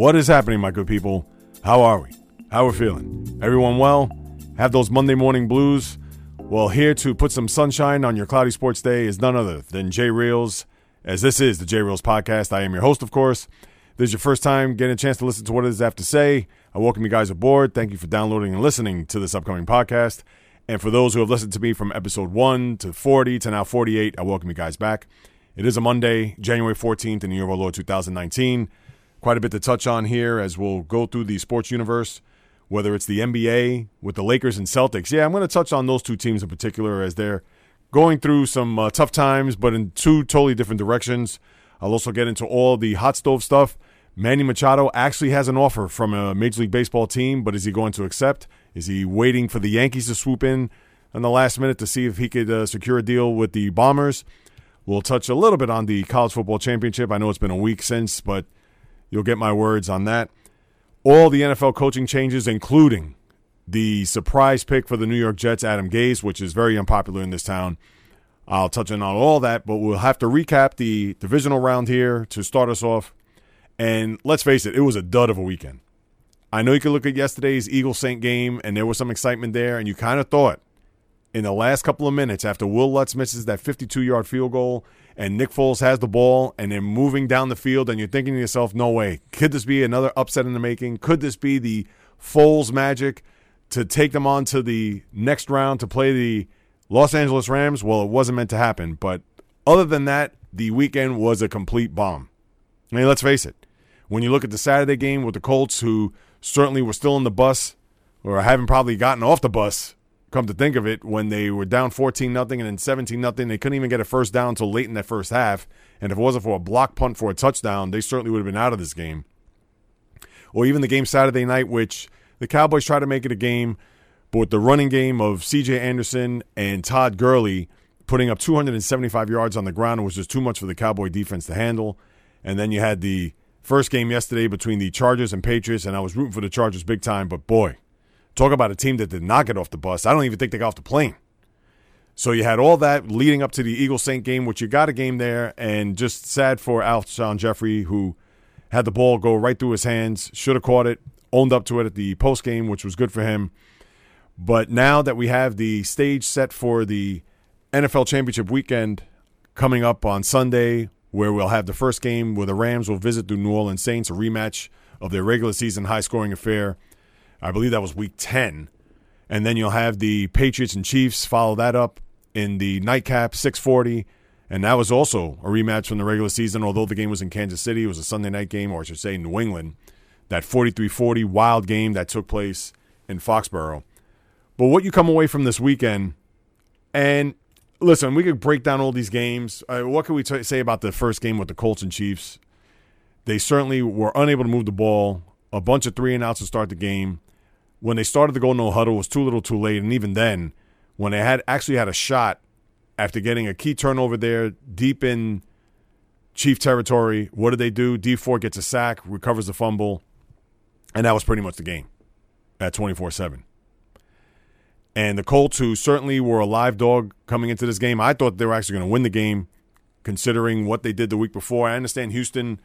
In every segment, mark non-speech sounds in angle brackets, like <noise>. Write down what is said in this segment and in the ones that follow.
What is happening, my good people? How are we? How are we feeling? Everyone well? Have those Monday morning blues? Well, here to put some sunshine on your cloudy sports day is none other than Jay Reels, as this is the Jay Reels podcast. I am your host, of course. This is your first time getting a chance to listen to what it is I have to say. I welcome you guys aboard. Thank you for downloading and listening to this upcoming podcast. And for those who have listened to me from episode 1 to 40 to now 48, I welcome you guys back. It is a Monday, January 14th in the year of our Lord 2019. Quite a bit to touch on here as we'll go through the sports universe, whether it's the NBA with the Lakers and Celtics. Yeah, I'm going to touch on those two teams in particular as they're going through some uh, tough times, but in two totally different directions. I'll also get into all the hot stove stuff. Manny Machado actually has an offer from a Major League Baseball team, but is he going to accept? Is he waiting for the Yankees to swoop in in the last minute to see if he could uh, secure a deal with the Bombers? We'll touch a little bit on the college football championship. I know it's been a week since, but you'll get my words on that. All the NFL coaching changes, including the surprise pick for the New York Jets, Adam Gase, which is very unpopular in this town. I'll touch on all that, but we'll have to recap the divisional round here to start us off. And let's face it, it was a dud of a weekend. I know you could look at yesterday's Eagle Saint game, and there was some excitement there, and you kind of thought in the last couple of minutes after Will Lutz misses that 52 yard field goal and Nick Foles has the ball and they're moving down the field, and you're thinking to yourself, no way. Could this be another upset in the making? Could this be the Foles magic to take them on to the next round to play the Los Angeles Rams? Well, it wasn't meant to happen. But other than that, the weekend was a complete bomb. I mean, let's face it. When you look at the Saturday game with the Colts, who certainly were still in the bus or haven't probably gotten off the bus come to think of it, when they were down 14 nothing and then 17 nothing, they couldn't even get a first down until late in that first half. And if it wasn't for a block punt for a touchdown, they certainly would have been out of this game. Or even the game Saturday night, which the Cowboys tried to make it a game, but with the running game of C.J. Anderson and Todd Gurley putting up 275 yards on the ground, it was just too much for the Cowboy defense to handle. And then you had the first game yesterday between the Chargers and Patriots, and I was rooting for the Chargers big time, but boy, Talk about a team that did not get off the bus. I don't even think they got off the plane. So you had all that leading up to the Eagle Saint game, which you got a game there, and just sad for Alshon Jeffery, who had the ball go right through his hands, should have caught it, owned up to it at the post game, which was good for him. But now that we have the stage set for the NFL Championship weekend coming up on Sunday, where we'll have the first game where the Rams will visit the New Orleans Saints, a rematch of their regular season high scoring affair. I believe that was week 10. And then you'll have the Patriots and Chiefs follow that up in the nightcap, 640. And that was also a rematch from the regular season, although the game was in Kansas City. It was a Sunday night game, or I should say New England. That 43 40 wild game that took place in Foxborough. But what you come away from this weekend, and listen, we could break down all these games. Uh, what can we t- say about the first game with the Colts and Chiefs? They certainly were unable to move the ball, a bunch of three and outs to start the game when they started to go no huddle was too little too late. And even then, when they had actually had a shot after getting a key turnover there deep in Chief territory, what did they do? Dee Ford gets a sack, recovers the fumble, and that was pretty much the game at 24 7. And the Colts, who certainly were a live dog coming into this game, I thought they were actually going to win the game considering what they did the week before. I understand Houston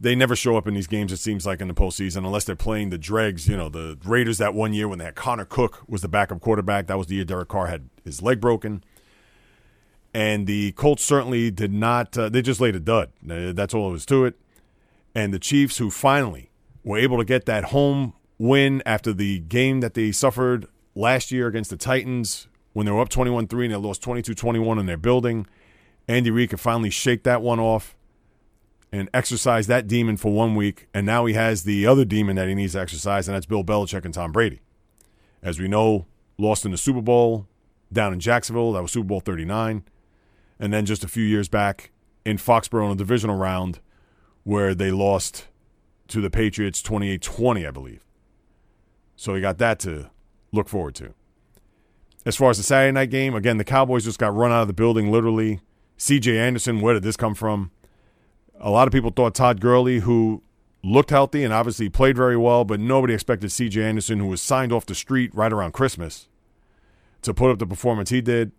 they never show up in these games. It seems like in the postseason, unless they're playing the dregs. You know, the Raiders that one year when they had Connor Cook was the backup quarterback. That was the year Derek Carr had his leg broken. And the Colts certainly did not. Uh, they just laid a dud. Uh, that's all it was to it. And the Chiefs, who finally were able to get that home win after the game that they suffered last year against the Titans when they were up 21 3 and they lost 22 21 in their building. Andy Reid could finally shake that one off and exercise that demon for one week, and now he has the other demon that he needs to exercise, and that's Bill Belichick and Tom Brady. As we know, lost in the Super Bowl down in Jacksonville. That was Super Bowl 39. And then just a few years back in Foxborough in a divisional round where they lost to the Patriots 28 20, I believe. So he got that to look forward to. As far as the Saturday night game, again, the Cowboys just got run out of the building literally. CJ Anderson, where did this come from? A lot of people thought Todd Gurley, who looked healthy and obviously played very well, but nobody expected C.J. Anderson, who was signed off the street right around Christmas, to put up the performance he did.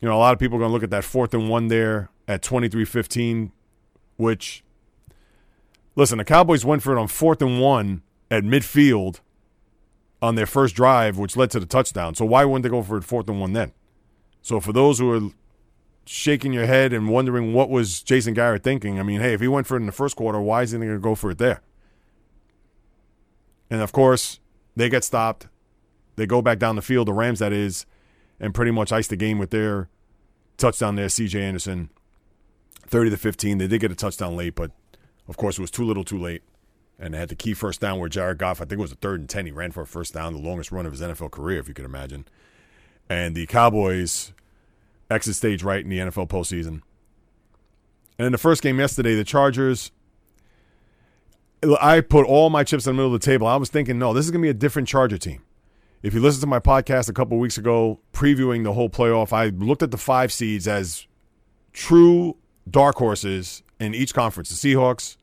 You know, a lot of people are going to look at that fourth and one there at 23 15, which Listen, the Cowboys went for it on fourth and one at midfield on their first drive, which led to the touchdown. So why wouldn't they go for it fourth and one then? So for those who are shaking your head and wondering what was Jason Garrett thinking, I mean, hey, if he went for it in the first quarter, why isn't he going to go for it there? And of course, they get stopped. They go back down the field, the Rams that is, and pretty much ice the game with their touchdown there, CJ Anderson. 30 to 15. They did get a touchdown late, but of course it was too little too late. And they had the key first down where Jared Goff, I think it was a third and 10. He ran for a first down, the longest run of his NFL career, if you could imagine. And the Cowboys exit stage right in the NFL postseason. And in the first game yesterday, the Chargers, I put all my chips in the middle of the table. I was thinking, no, this is going to be a different Charger team. If you listen to my podcast a couple weeks ago, previewing the whole playoff, I looked at the five seeds as true dark horses in each conference. The Seahawks,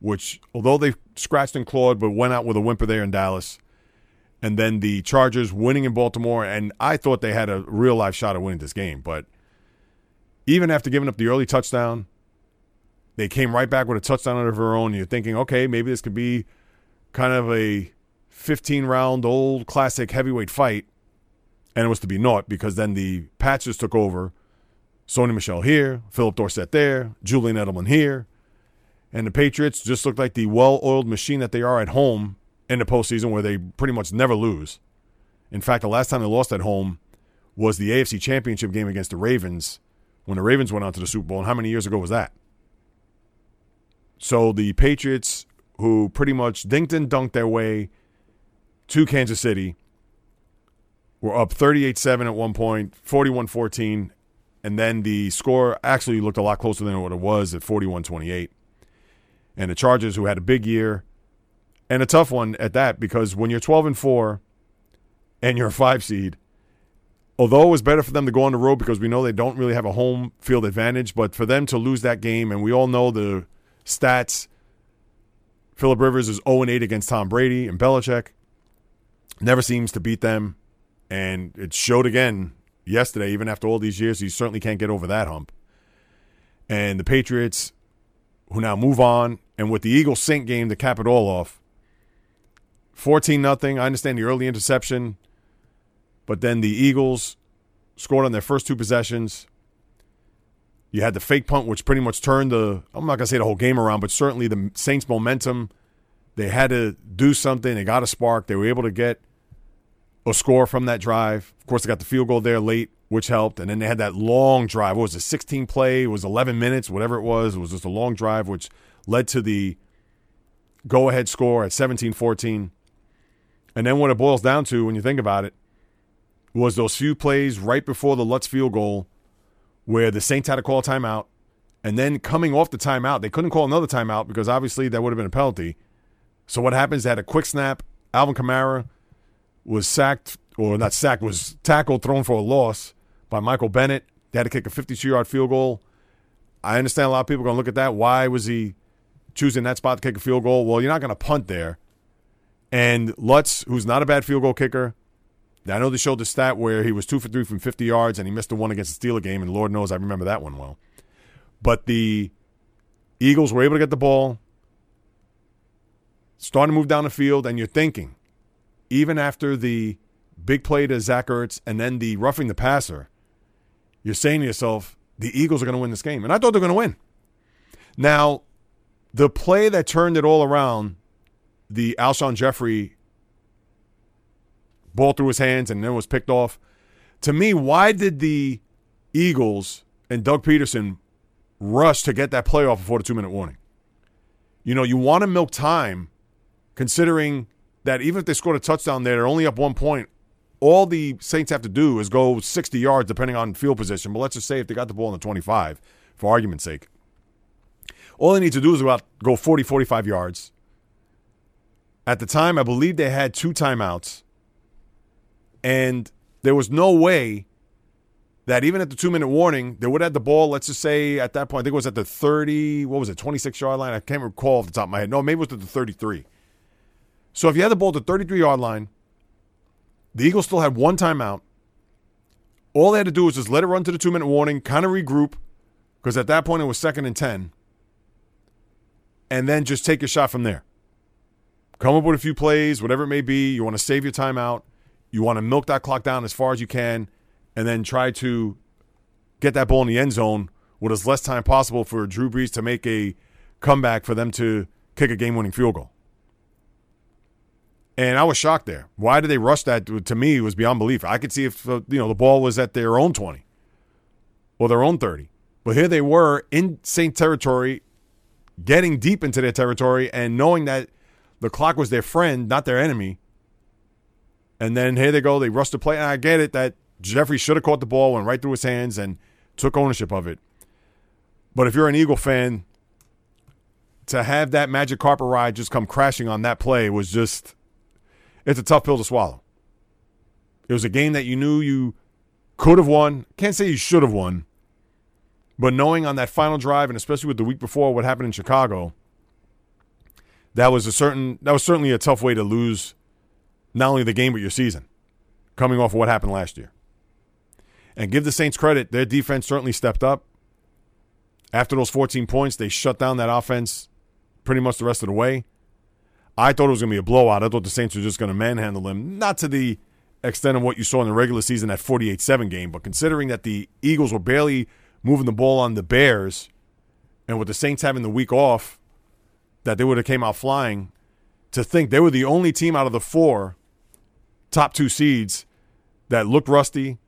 which although they scratched and clawed, but went out with a whimper there in Dallas, and then the Chargers winning in Baltimore, and I thought they had a real life shot at winning this game. But even after giving up the early touchdown, they came right back with a touchdown of their own. You're thinking, okay, maybe this could be kind of a 15 round old classic heavyweight fight. And it was to be naught because then the Patches took over Sony Michel here, Phillip Dorsett there, Julian Edelman here. And the Patriots just looked like the well oiled machine that they are at home in the postseason where they pretty much never lose. In fact, the last time they lost at home was the AFC Championship game against the Ravens when the Ravens went on to the Super Bowl. And how many years ago was that? So the Patriots, who pretty much dinked and dunked their way to Kansas City, were up 38 7 at one point, 41 14, and then the score actually looked a lot closer than what it was at 41 28. And the Chargers, who had a big year and a tough one at that, because when you're 12 and 4 and you're a five seed, although it was better for them to go on the road because we know they don't really have a home field advantage, but for them to lose that game, and we all know the stats Philip Rivers is 0 8 against Tom Brady and Belichick, never seems to beat them. And it showed again yesterday, even after all these years, he certainly can't get over that hump. And the Patriots, who now move on, and with the Eagles sink game to cap it all off, 14 nothing. I understand the early interception, but then the Eagles scored on their first two possessions. You had the fake punt, which pretty much turned the, I'm not going to say the whole game around, but certainly the Saints' momentum. They had to do something. They got a spark. They were able to get a score from that drive. Of course, they got the field goal there late, which helped. And then they had that long drive. What was it, 16 play? It was 11 minutes, whatever it was. It was just a long drive, which led to the go ahead score at 17 14. And then what it boils down to, when you think about it, was those few plays right before the Lutz field goal where the Saints had to call a timeout. And then coming off the timeout, they couldn't call another timeout because obviously that would have been a penalty. So what happens? They had a quick snap. Alvin Kamara was sacked, or not sacked, was tackled, thrown for a loss by Michael Bennett. They had to kick a 52 yard field goal. I understand a lot of people are going to look at that. Why was he choosing that spot to kick a field goal? Well, you're not going to punt there. And Lutz, who's not a bad field goal kicker, I know they showed the stat where he was two for three from 50 yards and he missed the one against the Steeler game, and Lord knows I remember that one well. But the Eagles were able to get the ball, starting to move down the field, and you're thinking, even after the big play to Zach Ertz and then the roughing the passer, you're saying to yourself, the Eagles are going to win this game. And I thought they're going to win. Now, the play that turned it all around, the Alshon Jeffery ball through his hands and then was picked off. To me, why did the Eagles and Doug Pederson rush to get that play off before the two minute warning? You know, you want to milk time considering that even if they scored a touchdown there, they're only up one point. All the Saints have to do is go 60 yards, depending on field position. But let's just say if they got the ball in the 25, for argument's sake, all they need to do is about go 40, 45 yards. At the time, I believe they had two timeouts, and there was no way that even at the two minute warning, they would have the ball, let's just say at that point, I think it was at the 30, what was it, 26 yard line? I can't recall off the top of my head. No, maybe it was at the 33. So if you had the ball at the 33 yard line, the Eagles still had one timeout. All they had to do was just let it run to the two minute warning, kind of regroup, because at that point it was second and 10. and then just take your shot from there. Come up with a few plays, whatever it may be. You want to save your time out. You want to milk that clock down as far as you can, and then try to get that ball in the end zone with as less time possible for Drew Brees to make a comeback for them to kick a game winning field goal. And I was shocked there. Why did they rush that? To me, it was beyond belief. I could see if uh, you know the ball was at their own 20 or their own 30. But here they were in Saint territory, getting deep into their territory and knowing that the clock was their friend, not their enemy. And then here they go. They rushed the play. And I get it that Jeffery should have caught the ball, went right through his hands, and took ownership of it. But if you're an Eagle fan, to have that magic carpet ride just come crashing on that play was just it's a tough pill to swallow. It was a game that you knew you could have won. Can't say you should have won. But knowing on that final drive, and especially with the week before what happened in Chicago, that was a certain that was certainly a tough way to lose not only the game but your season, coming off of what happened last year. And give the Saints credit, their defense certainly stepped up. After those 14 points, they shut down that offense pretty much the rest of the way. I thought it was going to be a blowout. I thought the Saints were just going to manhandle them, not to the extent of what you saw in the regular season at 48-7 game, but considering that the Eagles were barely moving the ball on the Bears, and with the Saints having the week off, that they would have came out flying. To think they were the only team out of the four top two seeds that looked rusty,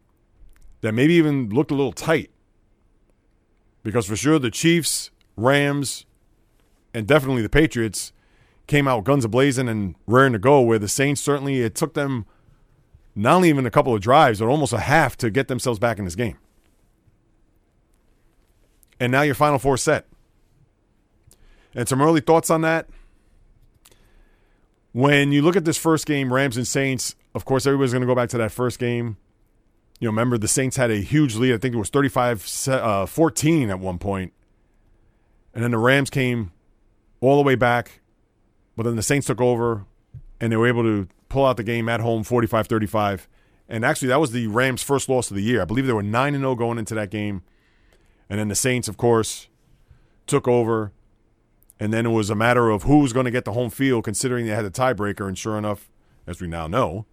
that maybe even looked a little tight. Because for sure the Chiefs, Rams, and definitely the Patriots came out guns a blazing and raring to go. Where the Saints certainly it took them not only even a couple of drives, but almost a half to get themselves back in this game. And now your final four set. And some early thoughts on that. When you look at this first game, Rams and Saints, of course, everybody's going to go back to that first game. You know, remember the Saints had a huge lead. I think it was 35 uh, 14 at one point. And then the Rams came all the way back, but then the Saints took over and they were able to pull out the game at home 45 35. And actually, that was the Rams' first loss of the year. I believe they were 9 0 going into that game. And then the Saints, of course, took over. And then it was a matter of who was going to get the home field, considering they had the tiebreaker. And sure enough, as we now know,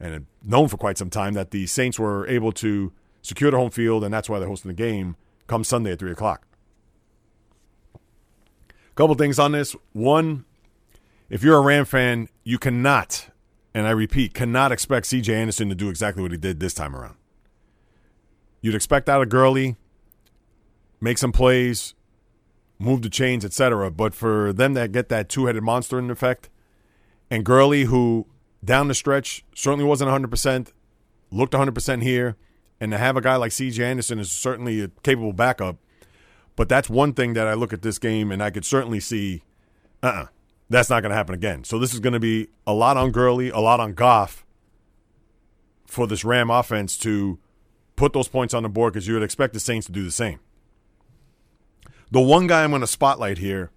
and known for quite some time, that the Saints were able to secure the home field, and that's why they're hosting the game come Sunday at 3 o'clock. A Couple things on this. One, if you're a Ram fan, you cannot, and I repeat, cannot expect CJ Anderson to do exactly what he did this time around. You'd expect out of Gurley, make some plays, move the chains, etc. But for them to get that two-headed monster in effect, and Gurley, who down the stretch certainly wasn't 100%, looked 100% here, and to have a guy like CJ Anderson is certainly a capable backup but that's one thing that I look at this game and I could certainly see, uh uh-uh, that's not going to happen again. So this is going to be a lot on Gurley, a lot on Goff for this Ram offense to put those points on the board because you would expect the Saints to do the same. The one guy I'm going to spotlight here,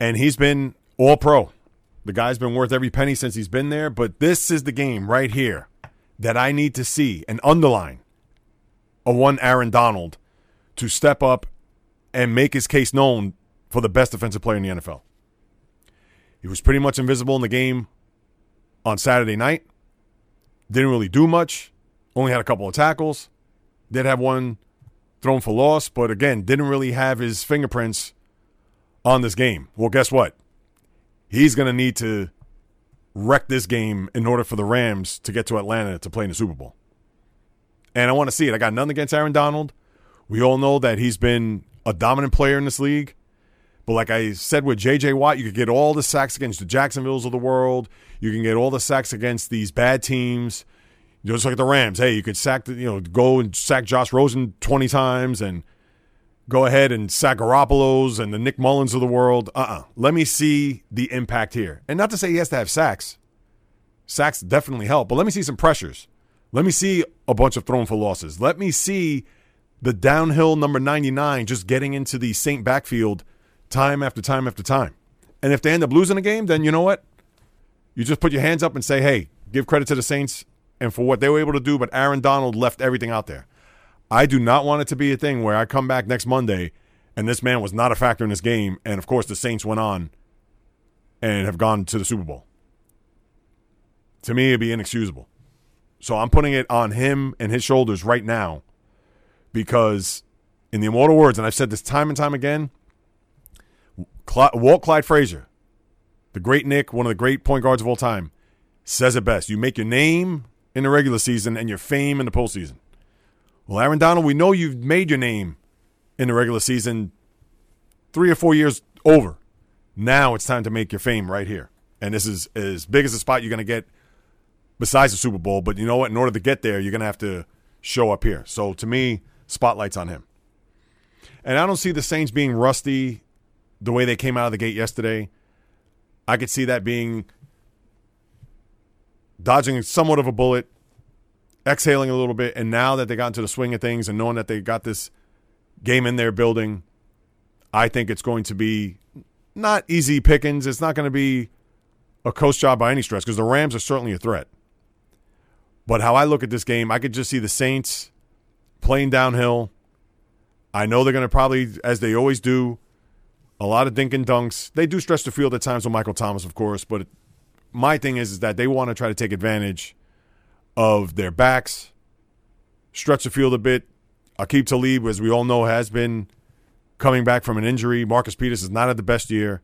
and he's been all pro. The guy's been worth every penny since he's been there, but this is the game right here that I need to see and underline a one Aaron Donald to step up and make his case known for the best defensive player in the NFL. He was pretty much invisible in the game on Saturday night. Didn't really do much. Only had a couple of tackles. Did have one thrown for loss, but again, didn't really have his fingerprints on this game. Well, guess what? He's going to need to wreck this game in order for the Rams to get to Atlanta to play in the Super Bowl. And I want to see it. I got nothing against Aaron Donald. We all know that he's been a dominant player in this league. But like I said with J.J. Watt, you could get all the sacks against the Jacksonvilles of the world. You can get all the sacks against these bad teams. Just like the Rams. Hey, you could sack, the, you know, go and sack Josh Rosen 20 times and go ahead and sack Garoppolo's and the Nick Mullens of the world. Uh-uh. Let me see the impact here. And not to say he has to have sacks. Sacks definitely help, but let me see some pressures. Let me see a bunch of thrown for losses. Let me see the downhill number 99 just getting into the Saint backfield time after time after time. And if they end up losing a game, then you know what? You just put your hands up and say, hey, give credit to the Saints and for what they were able to do, but Aaron Donald left everything out there. I do not want it to be a thing where I come back next Monday And this man was not a factor in this game. And of course, the Saints went on and have gone to the Super Bowl. To me, it'd be inexcusable. So I'm putting it on him and his shoulders right now because, in the immortal words, and I've said this time and time again, Walt Clyde Frazier, the great Knick, one of the great point guards of all time, says it best. You make your name in the regular season and your fame in the postseason. Well, Aaron Donald, we know you've made your name in the regular season three or four years over. Now it's time to make your fame right here. And this is as big as a spot you're going to get besides the Super Bowl. But you know what? In order to get there, you're going to have to show up here. So to me, spotlight's on him. And I don't see the Saints being rusty the way they came out of the gate yesterday. I could see that being dodging somewhat of a bullet, exhaling a little bit, and now that they got into the swing of things and knowing that they got this game in their building, I think it's going to be not easy pickings. It's not going to be a coast job by any stretch because the Rams are certainly a threat. But how I look at this game, I could just see the Saints playing downhill. I know they're going to probably, as they always do, a lot of dink and dunks. They do stretch the field at times with Michael Thomas, of course, but my thing is, is that they want to try to take advantage of their backs, stretch the field a bit. Aqib Talib, as we all know, has been coming back from an injury. Marcus Peters is not at the best year,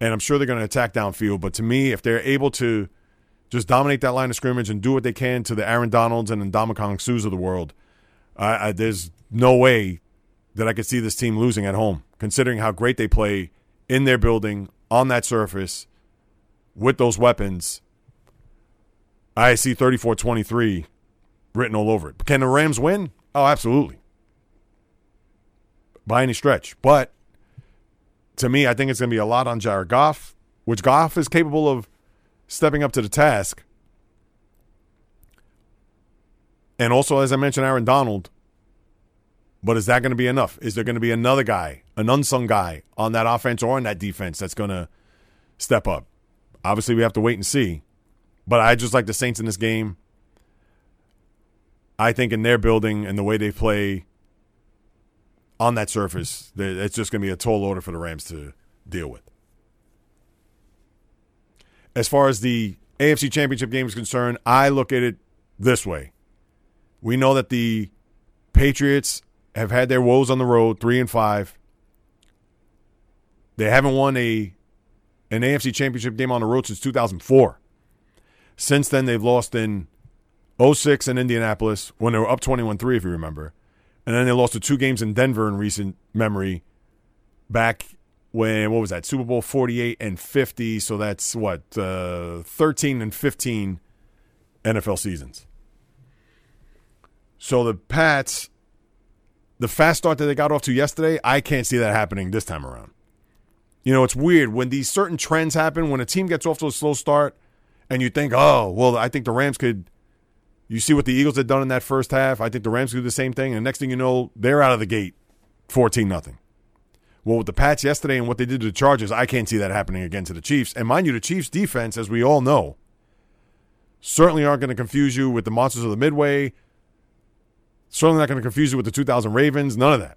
and I'm sure they're going to attack downfield. But to me, if they're able to just dominate that line of scrimmage and do what they can to the Aaron Donalds and Ndamukong Suhs of the world, I, I, there's no way that I could see this team losing at home, considering how great they play in their building on that surface with those weapons. I see 34 23 written all over it. Can the Rams win? Oh, absolutely. By any stretch. But to me, I think it's going to be a lot on Jared Goff, which Goff is capable of stepping up to the task. And also, as I mentioned, Aaron Donald, but is that going to be enough? Is there going to be another guy, an unsung guy on that offense or on that defense that's going to step up? Obviously, we have to wait and see. But I just like the Saints in this game. I think in their building and the way they play on that surface, it's just going to be a tall order for the Rams to deal with. As far as the AFC Championship game is concerned, I look at it this way. We know that the Patriots have had their woes on the road, three and five. They haven't won a an AFC Championship game on the road since 2004. Since then, they've lost in 06 in Indianapolis when they were up 21 3, if you remember. And then they lost the two games in Denver in recent memory back when, what was that, Super Bowl 48 and 50. So that's what, uh, 13 and 15 NFL seasons. So the Pats the fast start that they got off to yesterday, I can't see that happening this time around. You know, it's weird when these certain trends happen, when a team gets off to a slow start and you think, oh, well, I think the Rams could. You see what the Eagles had done in that first half. I think the Rams could do the same thing. And the next thing you know, they're out of the gate 14 nothing. Well, with the Pats yesterday and what they did to the Chargers, I can't see that happening again to the Chiefs. And mind you, the Chiefs' defense, as we all know, certainly aren't going to confuse you with the monsters of the Midway, Certainly not going to confuse you with the 2000 Ravens, none of that.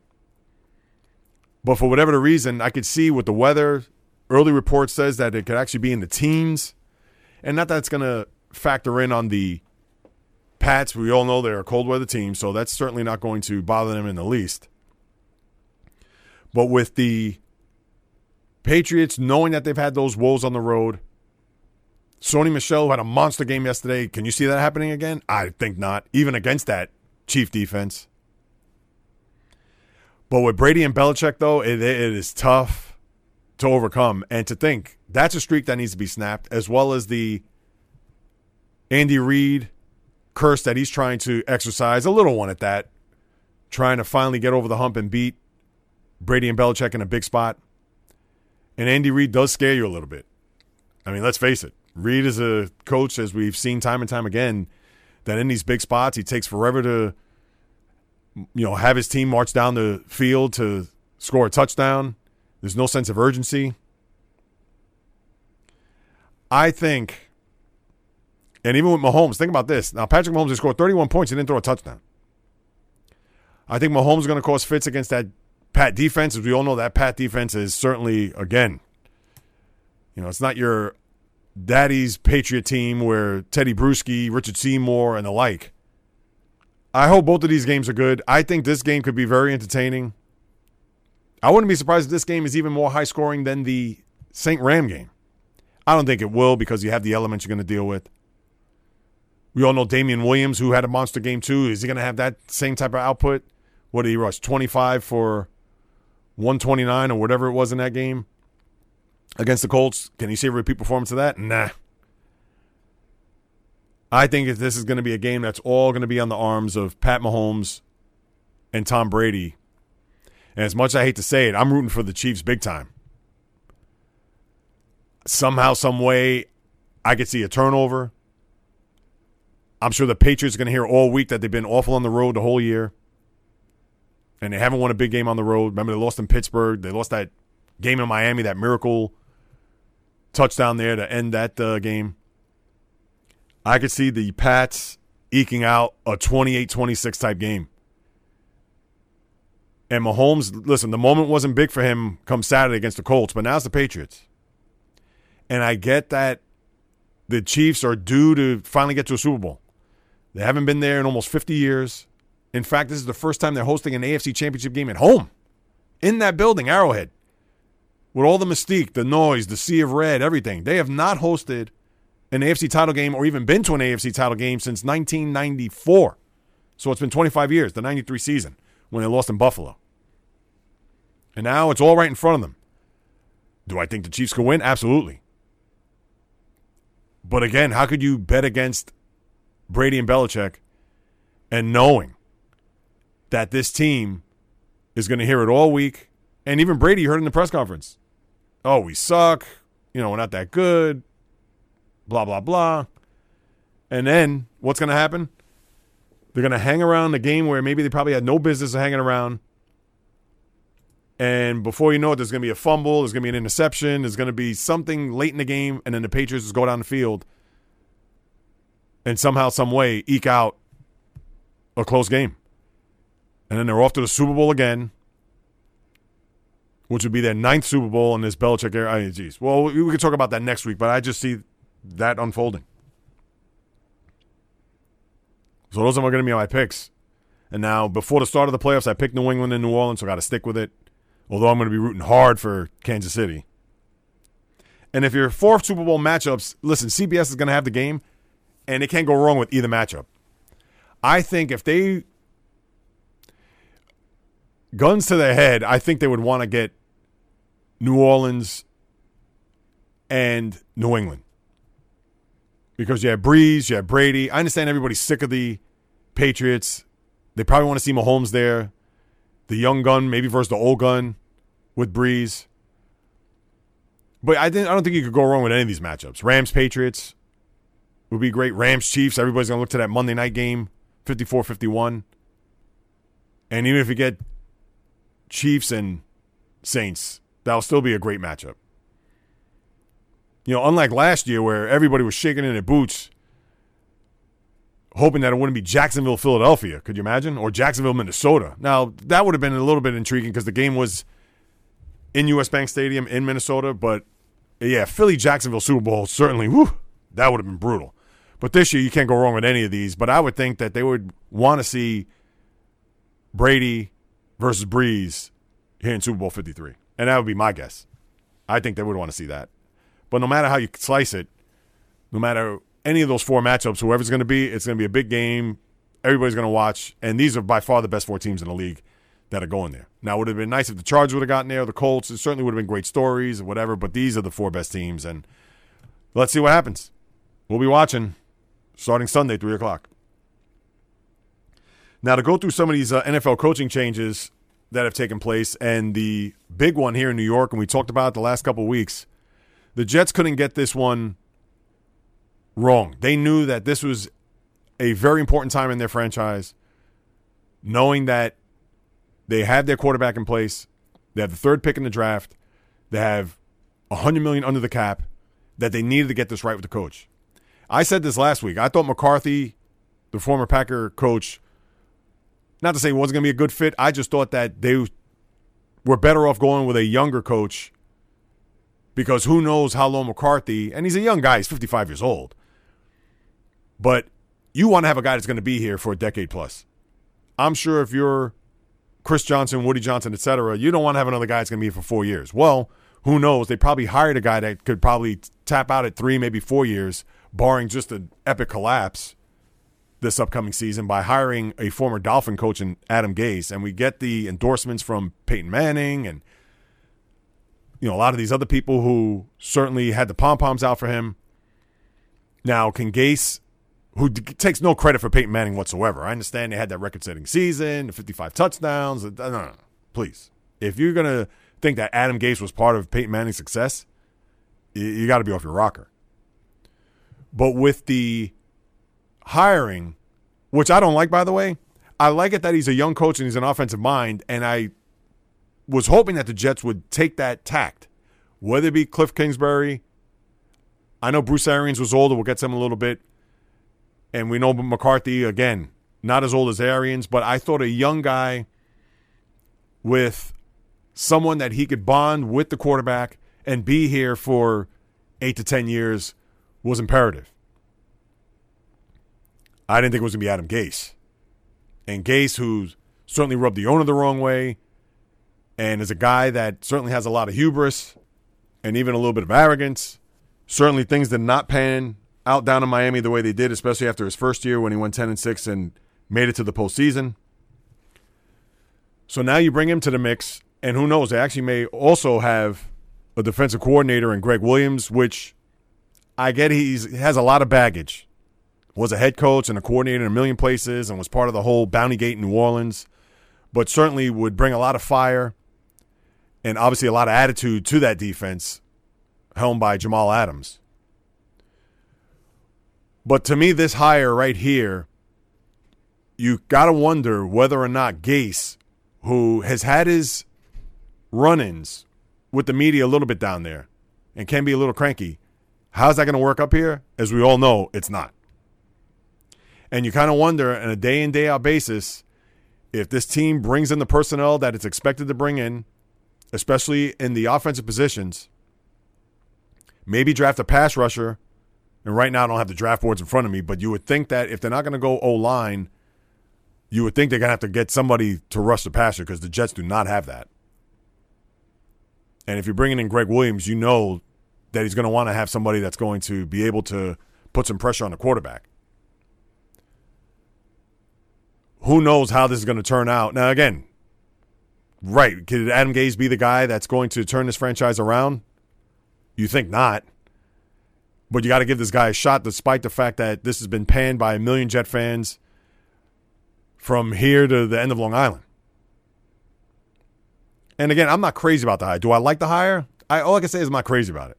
But for whatever the reason, I could see with the weather, early report says that it could actually be in the teens. And not that it's going to factor in on the Pats. We all know they're a cold weather team, so that's certainly not going to bother them in the least. But with the Patriots knowing that they've had those woes on the road, Sony Michel had a monster game yesterday. Can you see that happening again? I think not. Even against that Chief defense. But with Brady and Belichick, though, it, it is tough to overcome. And to think that's a streak that needs to be snapped, as well as the Andy Reid curse that he's trying to exercise, a little one at that, trying to finally get over the hump and beat Brady and Belichick in a big spot. And Andy Reid does scare you a little bit. I mean, let's face it. Reid is a coach, as we've seen time and time again, that in these big spots he takes forever to you know have his team march down the field to score a touchdown. There's no sense of urgency. I think, and even with Mahomes, think about this. Now, Patrick Mahomes has scored 31 points and didn't throw a touchdown. I think Mahomes is going to cause fits against that Pat defense, as we all know, that Pat defense is certainly again, you know, it's not your daddy's Patriot team where Teddy Bruschi, Richard Seymour, and the like. I hope both of these games are good. I think this game could be very entertaining. I wouldn't be surprised if this game is even more high scoring than the St. Ram game. I don't think it will because you have the elements you're going to deal with. We all know Damien Williams, who had a monster game too. Is he going to have that same type of output? What did he rush? 25 for 129 or whatever it was in that game against the Colts. Can you see a repeat performance of that? Nah. I think if this is going to be a game that's all going to be on the arms of Pat Mahomes and Tom Brady. And as much as I hate to say it, I'm rooting for the Chiefs big time. Somehow, some way, I could see a turnover. I'm sure the Patriots are going to hear all week that they've been awful on the road the whole year. And they haven't won a big game on the road. Remember, they lost in Pittsburgh. They lost that game in Miami, that miracle touchdown there to end that uh, game. I could see the Pats eking out a 28 26 type game. And Mahomes, listen, the moment wasn't big for him come Saturday against the Colts, but now it's the Patriots. And I get that the Chiefs are due to finally get to a Super Bowl. They haven't been there in almost 50 years. In fact, this is the first time they're hosting an AFC championship game at home in that building, Arrowhead with all the mystique, the noise, the sea of red, everything. They have not hosted an AFC title game or even been to an AFC title game since 1994. So it's been 25 years, the 93 season, when they lost in Buffalo. And now it's all right in front of them. Do I think the Chiefs can win? Absolutely. But again, how could you bet against Brady and Belichick and knowing that this team is going to hear it all week? And even Brady heard in the press conference oh, we suck. You know, we're not that good. Blah, blah, blah. And then what's going to happen? They're going to hang around the game where maybe they probably had no business hanging around. And before you know it, there's going to be a fumble, there's going to be an interception, there's going to be something late in the game, and then the Patriots just go down the field and somehow, some way, eke out a close game. And then they're off to the Super Bowl again which would be their ninth Super Bowl in this Belichick era. I mean, geez. Well, we, we could talk about that next week, but I just see that unfolding. So those are going to be my picks. And now, before the start of the playoffs, I picked New England and New Orleans, so I got to stick with it. Although I'm going to be rooting hard for Kansas City. And if your fourth Super Bowl matchups, listen, CBS is going to have the game, and it can't go wrong with either matchup. I think if they guns to their head, I think they would want to get New Orleans and New England. Because you have Brees, you have Brady. I understand everybody's sick of the Patriots. They probably want to see Mahomes there. The young gun, maybe versus the old gun with Brees. But I, didn't, I don't think you could go wrong with any of these matchups. Rams, Patriots would be great. Rams, Chiefs. Everybody's to look to that Monday night game, 54 51. And even if you get Chiefs and Saints, that'll still be a great matchup. You know, unlike last year where everybody was shaking in their boots, hoping that it wouldn't be Jacksonville, Philadelphia. Could you imagine? Or Jacksonville, Minnesota. Now, that would have been a little bit intriguing because the game was in US Bank Stadium in Minnesota. But yeah, Philly, Jacksonville Super Bowl, certainly, whew, that would have been brutal. But this year, you can't go wrong with any of these. But I would think that they would want to see Brady versus Brees here in Super Bowl 53. And that would be my guess. I think they would want to see that. But no matter how you slice it, no matter any of those four matchups, whoever's going to be, it's going to be a big game. Everybody's going to watch. And these are by far the best four teams in the league that are going there. Now, it would have been nice if the Chargers would have gotten there, the Colts. It certainly would have been great stories or whatever, but these are the four best teams. And let's see what happens. We'll be watching starting Sunday, 3 o'clock. Now, to go through some of these uh, NFL coaching changes that have taken place, and the big one here in New York, and we talked about it the last couple weeks, the Jets couldn't get this one wrong. They knew that this was a very important time in their franchise, knowing that they have their quarterback in place, they have the third pick in the draft, they have a hundred million under the cap, that they needed to get this right with the coach. I said this last week. I thought McCarthy, the former Packer coach, not to say it wasn't going to be a good fit. I just thought that they we're better off going with a younger coach because who knows how long McCarthy, and he's a young guy, he's 55 years old. But you want to have a guy that's going to be here for a decade plus. I'm sure if you're Chris Johnson, Woody Johnson, etc., you don't want to have another guy that's going to be here for four years. Well, who knows? They probably hired a guy that could probably tap out at three, maybe four years, barring just an epic collapse this upcoming season by hiring a former Dolphin coach in Adam Gase. And we get the endorsements from Peyton Manning and you know a lot of these other people who certainly had the pom poms out for him. Now, can Gase, who d- takes no credit for Peyton Manning whatsoever, I understand they had that record setting season, 55 touchdowns. Uh, no, no, no, please. If you're going to think that Adam Gase was part of Peyton Manning's success, you, you got to be off your rocker. But with the hiring, which I don't like, by the way, I like it that he's a young coach and he's an offensive mind, and I was hoping that the Jets would take that tact, whether it be Kliff Kingsbury. I know Bruce Arians was older. We'll get to him a little bit. And we know McCarthy, again, not as old as Arians, but I thought a young guy with someone that he could bond with the quarterback and be here for eight to 10 years was imperative. I didn't think it was going to be Adam Gase. And Gase, who's certainly rubbed the owner the wrong way, and is a guy that certainly has a lot of hubris and even a little bit of arrogance. Certainly things did not pan out down in Miami the way they did, especially after his first year when he went 10 and 6 and made it to the postseason. So now you bring him to the mix, and who knows? They actually may also have a defensive coordinator in Gregg Williams, which I get he's, he has a lot of baggage. Was a head coach and a coordinator in a million places and was part of the whole Bounty Gate in New Orleans, but certainly would bring a lot of fire and obviously a lot of attitude to that defense, helmed by Jamal Adams. But to me, this hire right here, you got to wonder whether or not Gase, who has had his run ins with the media a little bit down there and can be a little cranky, how's that going to work up here? As we all know, it's not. And you kind of wonder on a day in, day out basis if this team brings in the personnel that it's expected to bring in especially in the offensive positions. Maybe draft a pass rusher. And right now, I don't have the draft boards in front of me, but you would think that if they're not going to go O line, you would think they're going to have to get somebody to rush the passer because the Jets do not have that. And if you're bringing in Gregg Williams, you know that he's going to want to have somebody that's going to be able to put some pressure on the quarterback. Who knows how this is going to turn out? Now, again, Right. Could Adam Gase be the guy that's going to turn this franchise around? You think not. But you got to give this guy a shot, despite the fact that this has been panned by a million Jet fans from here to the end of Long Island. And again, I'm not crazy about the hire. Do I like the hire? I all I can say is I'm not crazy about it.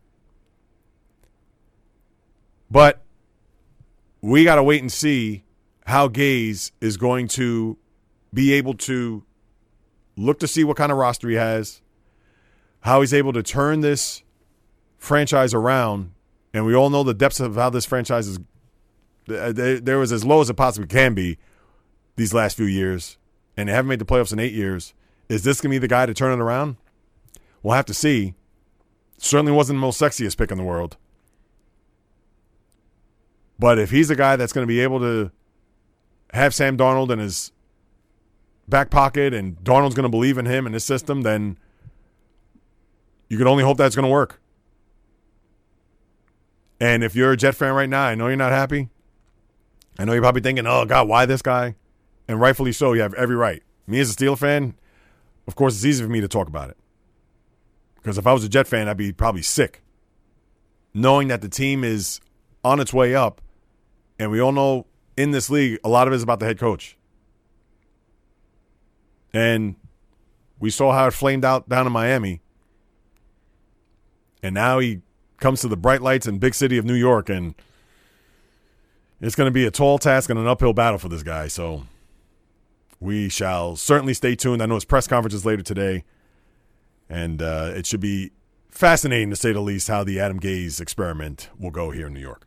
But we got to wait and see how Gase is going to be able to look to see what kind of roster he has, how he's able to turn this franchise around. And we all know the depths of how this franchise is. Uh, there was as low as it possibly can be these last few years, and they haven't made the playoffs in eight years. Is this going to be the guy to turn it around? We'll have to see. Certainly wasn't the most sexiest pick in the world. But if he's the guy that's going to be able to have Sam Darnold and his back pocket and Darnold's going to believe in him and his system, then you can only hope that's going to work. And if you're a Jet fan right now, I know you're not happy. I know you're probably thinking, oh, God, why this guy? And rightfully so, you have every right. Me as a Steeler fan, of course, it's easy for me to talk about it. Because if I was a Jet fan, I'd be probably sick. Knowing that the team is on its way up, and we all know in this league, a lot of it is about the head coach. And we saw how it flamed out down in Miami. And now he comes to the bright lights and big city of New York, and it's going to be a tall task and an uphill battle for this guy. So we shall certainly stay tuned. I know his press conference is later today, and uh, it should be fascinating to say the least how the Adam Gase experiment will go here in New York.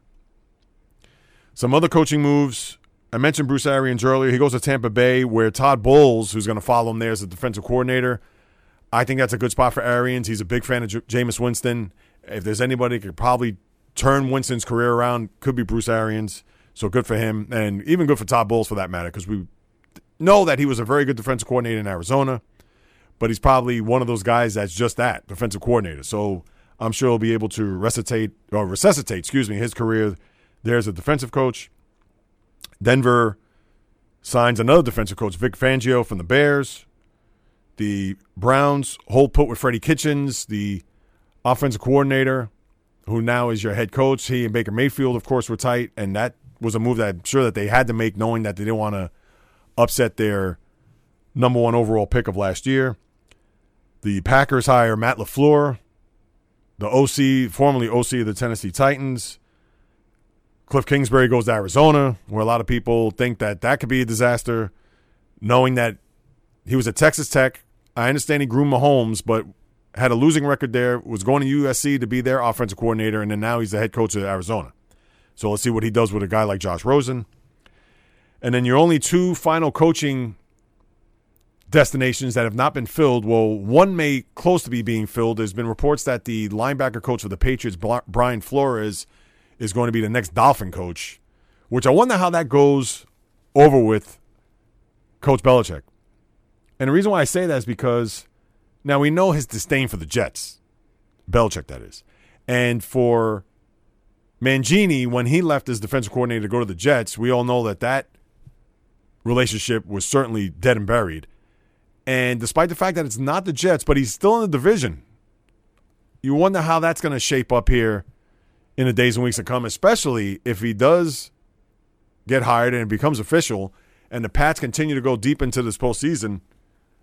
Some other coaching moves I mentioned Bruce Arians earlier. He goes to Tampa Bay, where Todd Bowles, who's going to follow him there as a defensive coordinator, I think that's a good spot for Arians. He's a big fan of J- Jameis Winston. If there's anybody who could probably turn Winston's career around, could be Bruce Arians. So good for him, and even good for Todd Bowles for that matter, because we know that he was a very good defensive coordinator in Arizona, but he's probably one of those guys that's just that defensive coordinator. So I'm sure he'll be able to resuscitate or resuscitate, excuse me, his career there as a defensive coach. Denver signs another defensive coach, Vic Fangio from the Bears. The Browns hold put with Freddie Kitchens, the offensive coordinator, who now is your head coach. He and Baker Mayfield, of course, were tight, and that was a move that I'm sure that they had to make, knowing that they didn't want to upset their number one overall pick of last year. The Packers hire Matt LaFleur, the OC, formerly OC of the Tennessee Titans. Kliff Kingsbury goes to Arizona, where a lot of people think that that could be a disaster, knowing that he was at Texas Tech. I understand he groomed Mahomes, but had a losing record there, was going to USC to be their offensive coordinator, and then now he's the head coach of Arizona. So let's see what he does with a guy like Josh Rosen. And then your only two final coaching destinations that have not been filled. Well, one may close to be being filled. There's been reports that the linebacker coach for the Patriots, Brian Flores, is going to be the next Dolphin coach, which I wonder how that goes over with Coach Belichick. And the reason why I say that is because now we know his disdain for the Jets, Belichick, that is. And for Mangini, when he left as defensive coordinator to go to the Jets, we all know that that relationship was certainly dead and buried. And despite the fact that it's not the Jets, but he's still in the division, you wonder how that's going to shape up here in the days and weeks to come, especially if he does get hired and it becomes official and the Pats continue to go deep into this postseason.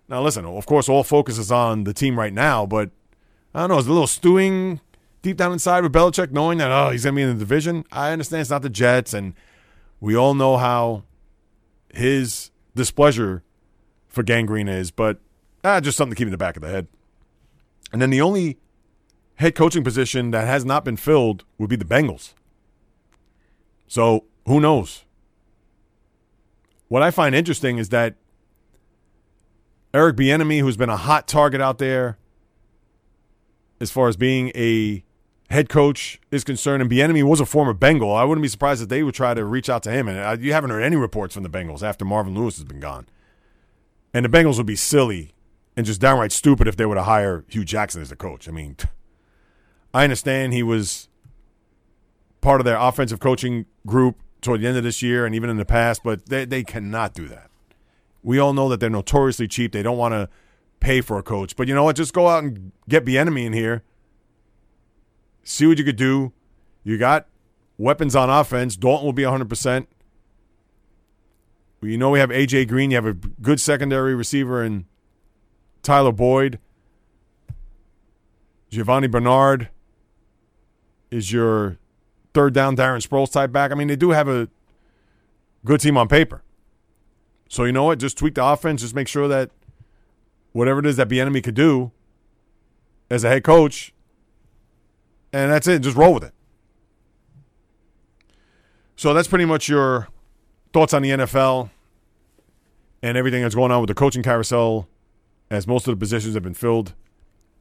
Now, listen, of course, all focus is on the team right now, but I don't know, is a little stewing deep down inside with Belichick knowing that, oh, he's going to be in the division? I understand it's not the Jets, and we all know how his displeasure for gangrene is, but ah, just something to keep in the back of the head. And then the only head coaching position that has not been filled would be the Bengals. So who knows? What I find interesting is that Eric Bieniemy, who's been a hot target out there as far as being a head coach is concerned, and Bieniemy was a former Bengal, I wouldn't be surprised if they would try to reach out to him. And uh, you haven't heard any reports from the Bengals after Marvin Lewis has been gone. And the Bengals would be silly and just downright stupid if they were to hire Hue Jackson as the coach. I mean, <laughs> I understand he was part of their offensive coaching group toward the end of this year and even in the past, but they, they cannot do that. We all know that they're notoriously cheap. They don't want to pay for a coach. But you know what? Just go out and get Bieniemy in here. See what you could do. You got weapons on offense. Dalton will be 100%. You know we have A.J. Green. You have a good secondary receiver in Tyler Boyd. Giovani Bernard is your third down Darren Sproles type back. I mean, they do have a good team on paper. So you know what? Just tweak the offense. Just make sure that whatever it is that Bieniemy could do as a head coach, and that's it. Just roll with it. So that's pretty much your thoughts on the NFL and everything that's going on with the coaching carousel, as most of the positions have been filled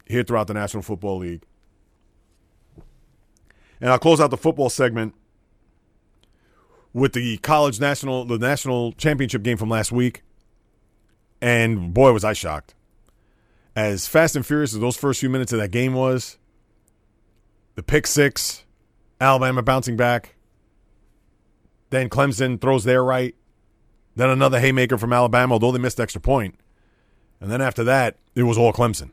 here throughout the National Football League. And I'll close out the football segment with the college national the national championship game from last week. And boy was I shocked. As fast and furious as those first few minutes of that game was, the pick six, Alabama bouncing back. Then Clemson throws their right. Then another haymaker from Alabama, although they missed extra point. And then after that, it was all Clemson.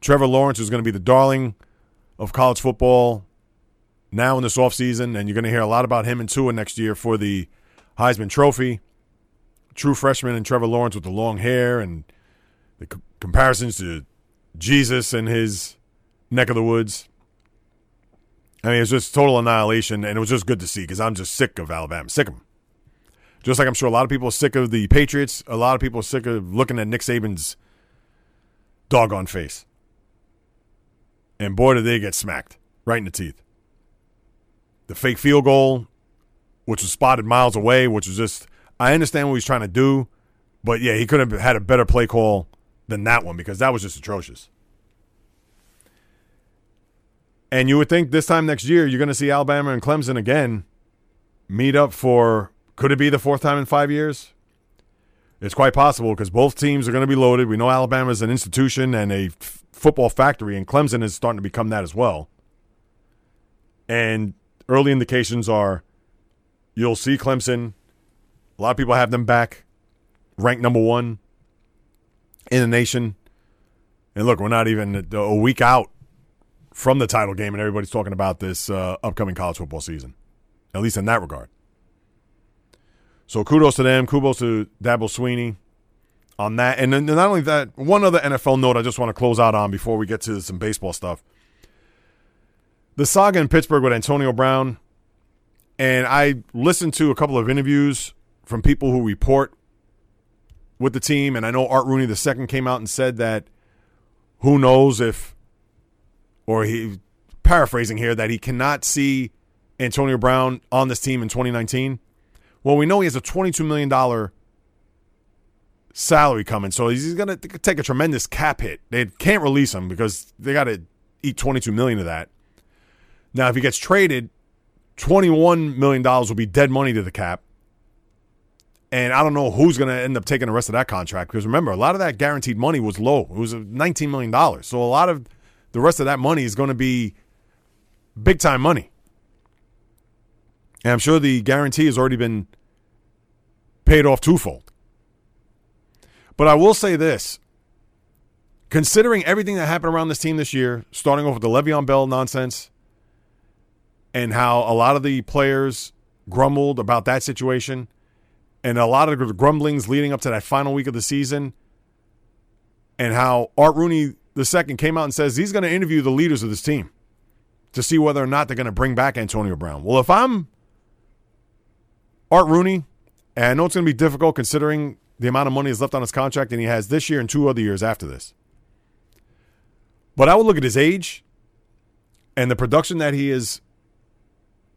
Trevor Lawrence is going to be the darling of college football now in this offseason, and you're going to hear a lot about him and Tua next year for the Heisman Trophy. True freshman and Trevor Lawrence with the long hair and the comparisons to Jesus and his neck of the woods. I mean, it's just total annihilation, and it was just good to see because I'm just sick of Alabama, sick of them. Just like I'm sure a lot of people are sick of the Patriots, a lot of people are sick of looking at Nick Saban's doggone face. And boy, did they get smacked right in the teeth. The fake field goal, which was spotted miles away, which was just, I understand what he's trying to do, but yeah, he could have had a better play call than that one because that was just atrocious. And you would think this time next year you're going to see Alabama and Clemson again meet up for could it be the fourth time in five years? It's quite possible because both teams are going to be loaded. We know Alabama is an institution and a f- football factory, and Clemson is starting to become that as well. And early indications are you'll see Clemson. A lot of people have them back, ranked number one in the nation. And look, we're not even a week out from the title game, and everybody's talking about this uh, upcoming college football season, at least in that regard. So kudos to them. Kudos to Dabo Swinney on that. And then not only that, one other NFL note I just want to close out on before we get to some baseball stuff. The saga in Pittsburgh with Antonio Brown, and I listened to a couple of interviews from people who report with the team, and I know Art Rooney II came out and said that who knows if, or he paraphrasing here, that he cannot see Antonio Brown on this team in 2019. Well, we know he has a $22 million salary coming, so he's going to take a tremendous cap hit. They can't release him because they got to eat 22 million of that. Now, if he gets traded, $21 million will be dead money to the cap. And I don't know who's going to end up taking the rest of that contract because remember, a lot of that guaranteed money was low. It was $19 million. So a lot of the rest of that money is going to be big time money. And I'm sure the guarantee has already been paid off twofold. But I will say this considering everything that happened around this team this year, starting off with the Le'Veon Bell nonsense and how a lot of the players grumbled about that situation and a lot of the grumblings leading up to that final week of the season and how Art Rooney II came out and says he's going to interview the leaders of this team to see whether or not they're going to bring back Antonio Brown. Well, if I'm Art Rooney, and I know it's going to be difficult considering the amount of money is left on his contract and he has this year and two other years after this. But I would look at his age and the production that he has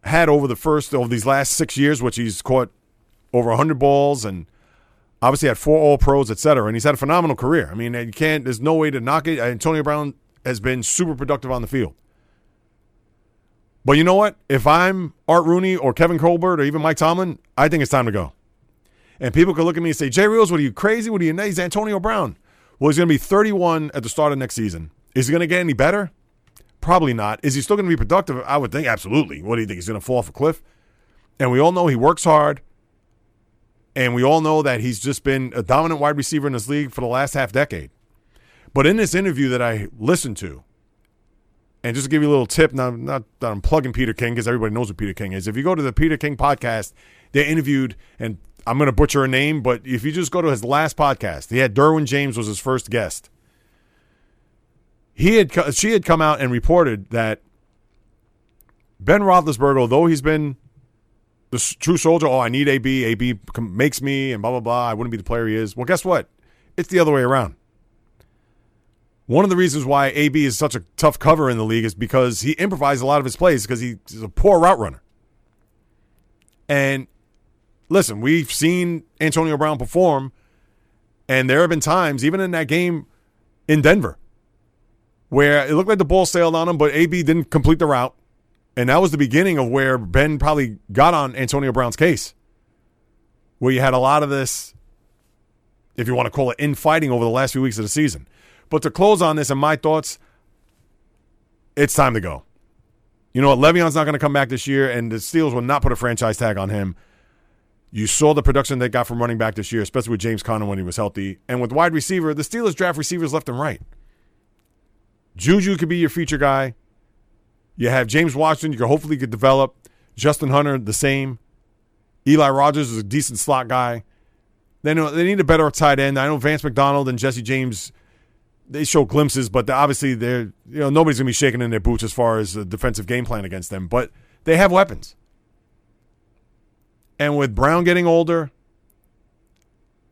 had over the first over these last six years, which he's caught over 100 balls and obviously had four All Pros, et cetera. And he's had a phenomenal career. I mean, you can't, there's no way to knock it. Antonio Brown has been super productive on the field. But you know what? If I'm Art Rooney or Kevin Colbert or even Mike Tomlin, I think it's time to go. And people could look at me and say, Jay Reels, what are you crazy? What are you? He's Antonio Brown. Well, he's going to be 31 at the start of next season. Is he going to get any better? Probably not. Is he still going to be productive? I would think absolutely. What do you think? He's going to fall off a cliff? And we all know he works hard. And we all know that he's just been a dominant wide receiver in this league for the last half decade. But in this interview that I listened to, and just to give you a little tip, now not that I'm plugging Peter King because everybody knows what Peter King is. If you go to the Peter King podcast, they interviewed, and I'm going to butcher a name, but if you just go to his last podcast, he had Derwin James was his first guest. He had she had come out and reported that Ben Roethlisberger, although he's been the true soldier, oh, I need AB, AB makes me, and blah blah blah. I wouldn't be the player he is. Well, guess what? It's the other way around. One of the reasons why AB is such a tough cover in the league is because he improvises a lot of his plays because he's a poor route runner. And listen, we've seen Antonio Brown perform, and there have been times, even in that game in Denver, where it looked like the ball sailed on him, but AB didn't complete the route. And that was the beginning of where Ben probably got on Antonio Brown's case, where you had a lot of this, if you want to call it infighting over the last few weeks of the season. But to close on this and my thoughts, it's time to go. You know what? Le'Veon's not going to come back this year, and the Steelers will not put a franchise tag on him. You saw the production they got from running back this year, especially with James Conner when he was healthy. And with wide receiver, the Steelers draft receivers left and right. Juju could be your feature guy. You have James Washington, you can hopefully could develop. Justin Hunter, the same. Eli Rogers is a decent slot guy. They know they need a better tight end. I know Vance McDonald and Jesse James they show glimpses, but obviously they're you know nobody's gonna be shaking in their boots as far as a defensive game plan against them. But they have weapons, and with Brown getting older,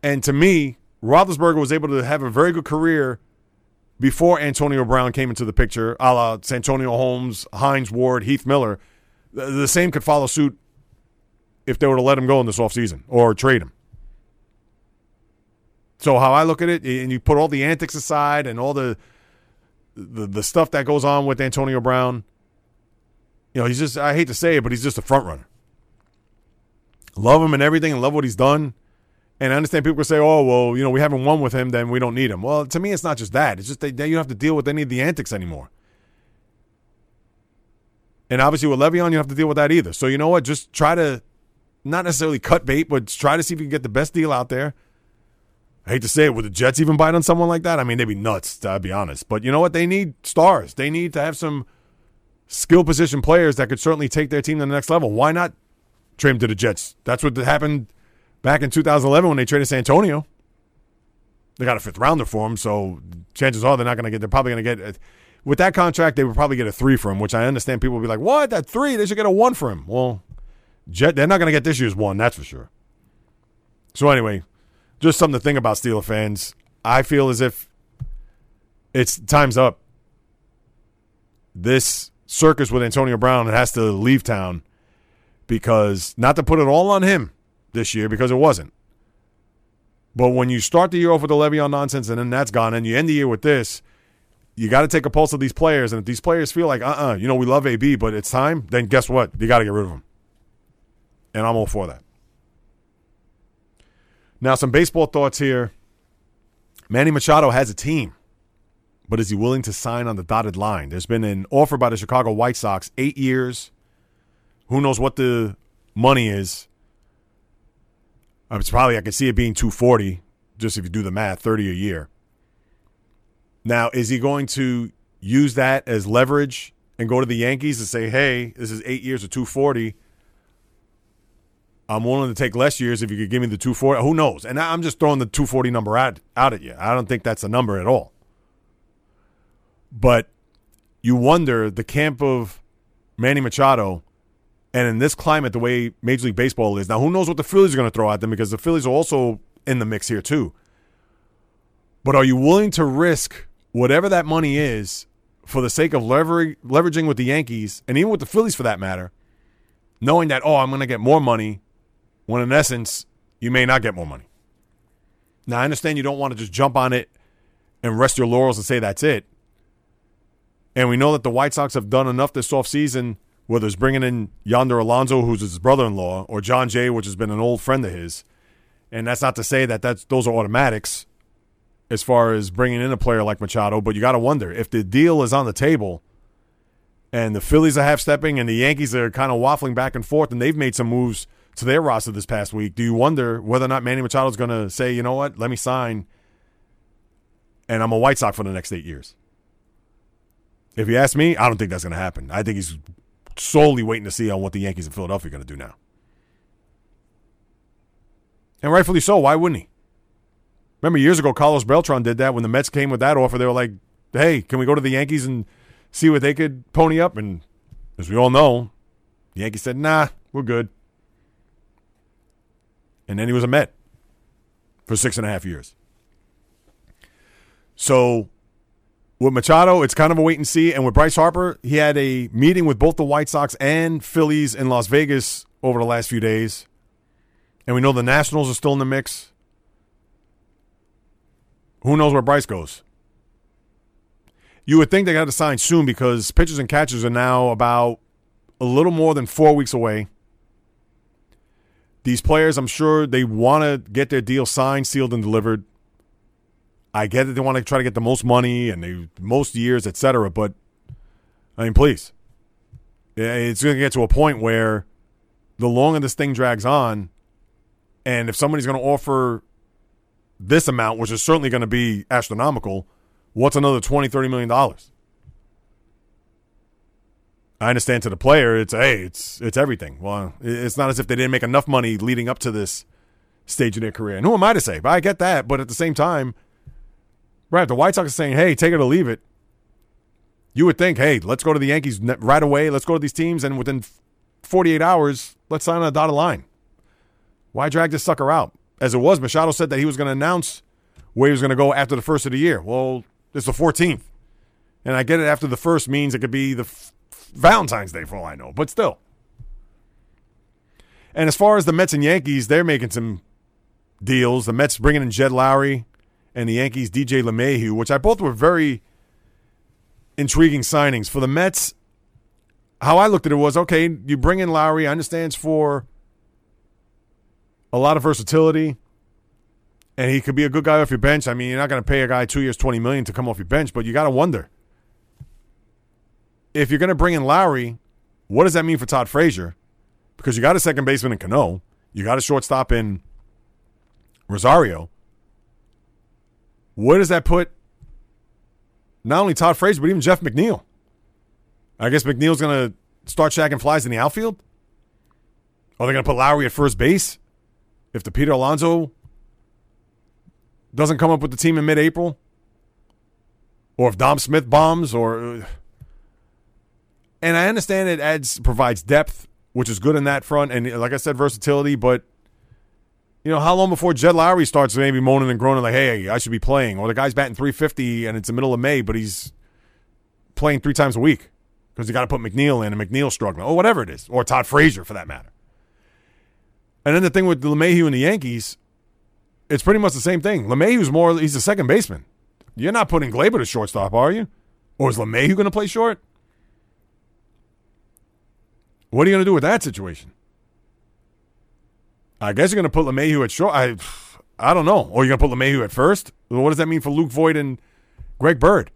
and to me, Roethlisberger was able to have a very good career before Antonio Brown came into the picture, a la Santonio Holmes, Hines Ward, Heath Miller. The, the same could follow suit if they were to let him go in this offseason or trade him. So how I look at it, and you put all the antics aside and all the the the stuff that goes on with Antonio Brown, you know, he's just I hate to say it, but he's just a front runner. Love him and everything and love what he's done. And I understand people say, "Oh, well, you know, we haven't won with him, then we don't need him." Well, to me, it's not just that. It's just that you don't have to deal with any of the antics anymore. And obviously, with Le'Veon, you have to deal with that either. So you know what? Just try to not necessarily cut bait, but try to see if you can get the best deal out there. I hate to say it, would the Jets even bite on someone like that? I mean, they'd be nuts, to be honest. But you know what? They need stars. They need to have some skill position players that could certainly take their team to the next level. Why not trade him to the Jets? That's what happened back in 2011 when they traded Santonio. They got a fifth rounder for him, so chances are they're not going to get. They're probably going to get uh, with that contract. They would probably get a three for him, which I understand people will be like, "What? That three? They should get a one for him." Well, Jet, they're not going to get this year's one, that's for sure. So anyway, just something to think about, Steeler fans. I feel as if it's time's up. This circus with Antonio Brown has to leave town because not to put it all on him this year because it wasn't. But when you start the year off with the Le'Veon nonsense and then that's gone, and you end the year with this, you got to take a pulse of these players. And if these players feel like, uh uh-uh, uh, you know, we love AB, but it's time, then guess what? You got to get rid of them. and I'm all for that. Now, some baseball thoughts here. Manny Machado has a team, but is he willing to sign on the dotted line? There's been an offer by the Chicago White Sox, eight years. Who knows what the money is? Uh, it's probably I can see it being 240, just if you do the math, 30 a year. Now, is he going to use that as leverage and go to the Yankees and say, "Hey, this is eight years of 240." I'm willing to take less years if you could give me the 240. Who knows? And I'm just throwing the 240 number out, out at you. I don't think that's a number at all. But you wonder the camp of Manny Machado, and in this climate, the way Major League Baseball is now, who knows what the Phillies are going to throw at them because the Phillies are also in the mix here too. But are you willing to risk whatever that money is for the sake of lever- leveraging with the Yankees and even with the Phillies for that matter, knowing that oh I'm going to get more money when in essence, you may not get more money. Now, I understand you don't want to just jump on it and rest your laurels and say that's it. And we know that the White Sox have done enough this offseason, whether it's bringing in Yonder Alonso, who's his brother in law, or Jon Jay, which has been an old friend of his. And that's not to say that that's, those are automatics as far as bringing in a player like Machado, but you got to wonder if the deal is on the table and the Phillies are half stepping and the Yankees are kind of waffling back and forth and they've made some moves to their roster this past week, do you wonder whether or not Manny Machado is going to say, you know what, let me sign, and I'm a White Sox for the next eight years? If you ask me, I don't think that's going to happen. I think he's solely waiting to see on what the Yankees in Philadelphia are going to do now. And rightfully so. Why wouldn't he? Remember years ago, Carlos Beltran did that when the Mets came with that offer. They were like, hey, can we go to the Yankees and see what they could pony up? And as we all know, the Yankees said, nah, we're good and then he was a Met for six and a half years. So with Machado, it's kind of a wait and see. And with Bryce Harper, he had a meeting with both the White Sox and Phillies in Las Vegas over the last few days. And we know the Nationals are still in the mix. Who knows where Bryce goes? You would think they got to sign soon because pitchers and catchers are now about a little more than four weeks away these players, I'm sure they want to get their deal signed, sealed, and delivered. I get that they want to try to get the most money and the most years, etc. But I mean, please, it's going to get to a point where the longer this thing drags on, and if somebody's going to offer this amount, which is certainly going to be astronomical, what's another 20, 30 million dollars? I understand to the player, it's hey, it's it's everything. Well, it's not as if they didn't make enough money leading up to this stage in their career. And who am I to say? But I get that. But at the same time, right, the White Sox are saying, hey, take it or leave it. You would think, hey, let's go to the Yankees right away. Let's go to these teams, and within 48 hours, let's sign on a dotted line. Why drag this sucker out? As it was, Machado said that he was going to announce where he was going to go after the first of the year. Well, it's the 14th. And I get it after the first means it could be the Valentine's Day for all I know, but still. And as far as the Mets and Yankees, they're making some deals. The Mets bringing in Jed Lowrie, and the Yankees DJ LeMahieu, which I both were very intriguing signings for the Mets. How I looked at it was okay. You bring in Lowrie, I understand it's for a lot of versatility, and he could be a good guy off your bench. I mean, you're not going to pay a guy two years, twenty million to come off your bench, but you got to wonder if you're going to bring in Lowrie, what does that mean for Todd Frazier? Because you got a second baseman in Cano, you got a shortstop in Rosario. Where does that put not only Todd Frazier, but even Jeff McNeil? I guess McNeil's going to start shacking flies in the outfield? Are they going to put Lowrie at first base? If the Peter Alonso doesn't come up with the team in mid April? Or if Dom Smith bombs? Or. And I understand it adds provides depth, which is good in that front, and like I said, versatility. But you know, how long before Jed Lowrie starts maybe moaning and groaning like, "Hey, I should be playing," or the guy's batting 350 and it's the middle of May, but he's playing three times a week because you got to put McNeil in and McNeil's struggling, or whatever it is, or Todd Frazier for that matter. And then the thing with LeMahieu and the Yankees, it's pretty much the same thing. LeMahieu's more, he's a second baseman. You're not putting Gleyber to shortstop, are you? Or is LeMahieu going to play short? What are you going to do with that situation? I guess you're going to put LeMahieu at short. I, I don't know. Or you're going to put LeMahieu at first? What does that mean for Luke Voit and Greg Bird?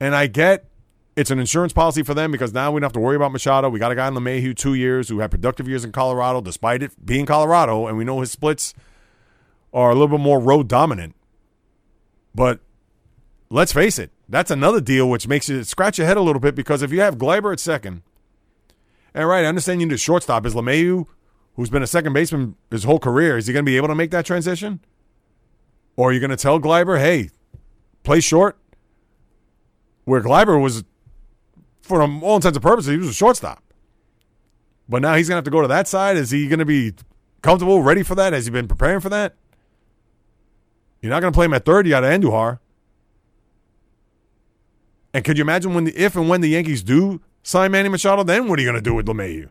And I get it's an insurance policy for them because now we don't have to worry about Machado. We got a guy in LeMahieu two years who had productive years in Colorado, despite it being Colorado, and we know his splits are a little bit more road dominant. But let's face it, that's another deal which makes you scratch your head a little bit because if you have Gleyber at second – and right, I understand you need a shortstop. Is LeMahieu, who's been a second baseman his whole career, is he going to be able to make that transition? Or are you going to tell Gleyber, hey, play short? Where Gleyber was, for all intents and purposes, he was a shortstop. But now he's going to have to go to that side. Is he going to be comfortable, ready for that? Has he been preparing for that? You're not going to play him at third. You got Andujar. And could you imagine when the if and when the Yankees do sign Manny Machado, then what are you going to do with LeMahieu?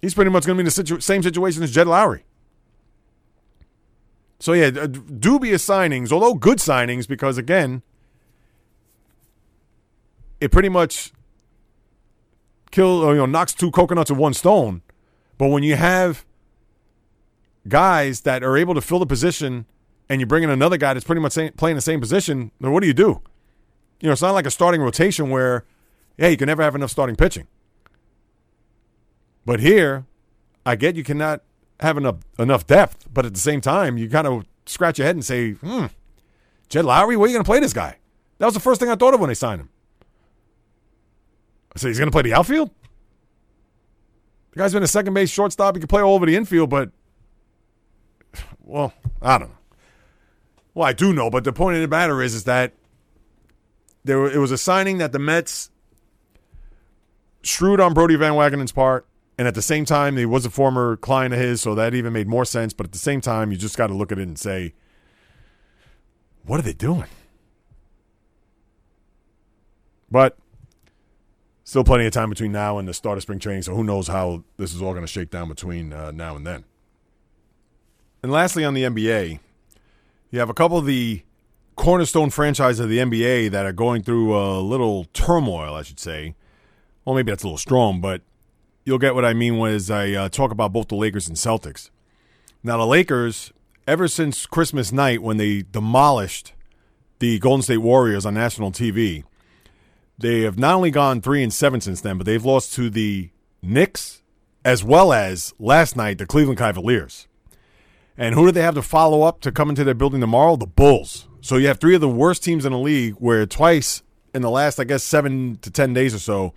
He's pretty much going to be in the situ- same situation as Jed Lowrie. So, yeah, dubious signings, although good signings, because again, it pretty much kill or, you know knocks two coconuts with one stone. But when you have guys that are able to fill the position, and you bring in another guy that's pretty much playing the same position, then what do you do? You know, it's not like a starting rotation where, hey, you can never have enough starting pitching. But here, I get you cannot have enough enough depth, but at the same time, you kind of scratch your head and say, hmm, Jed Lowrie, where are you going to play this guy? That was the first thing I thought of when they signed him. I said, he's going to play the outfield? The guy's been a second base shortstop. He can play all over the infield, but, <sighs> well, I don't know. Well, I do know, but the point of the matter is, is that there it was a signing that the Mets shrewd on Brodie Van Wagenen's part, and at the same time, he was a former client of his, so that even made more sense. But at the same time, you just got to look at it and say, what are they doing? But still plenty of time between now and the start of spring training, so who knows how this is all going to shake down between uh, now and then. And lastly, on the NBA, you have a couple of the cornerstone franchises of the NBA that are going through a little turmoil, I should say. Well, maybe that's a little strong, but you'll get what I mean when I uh, talk about both the Lakers and Celtics. Now, the Lakers, ever since Christmas night when they demolished the Golden State Warriors on national TV, they have not only gone three and seven since then, but they've lost to the Knicks as well as last night the Cleveland Cavaliers. And who do they have to follow up to come into their building tomorrow? The Bulls. So you have three of the worst teams in the league where twice in the last, I guess, seven to 10 days or so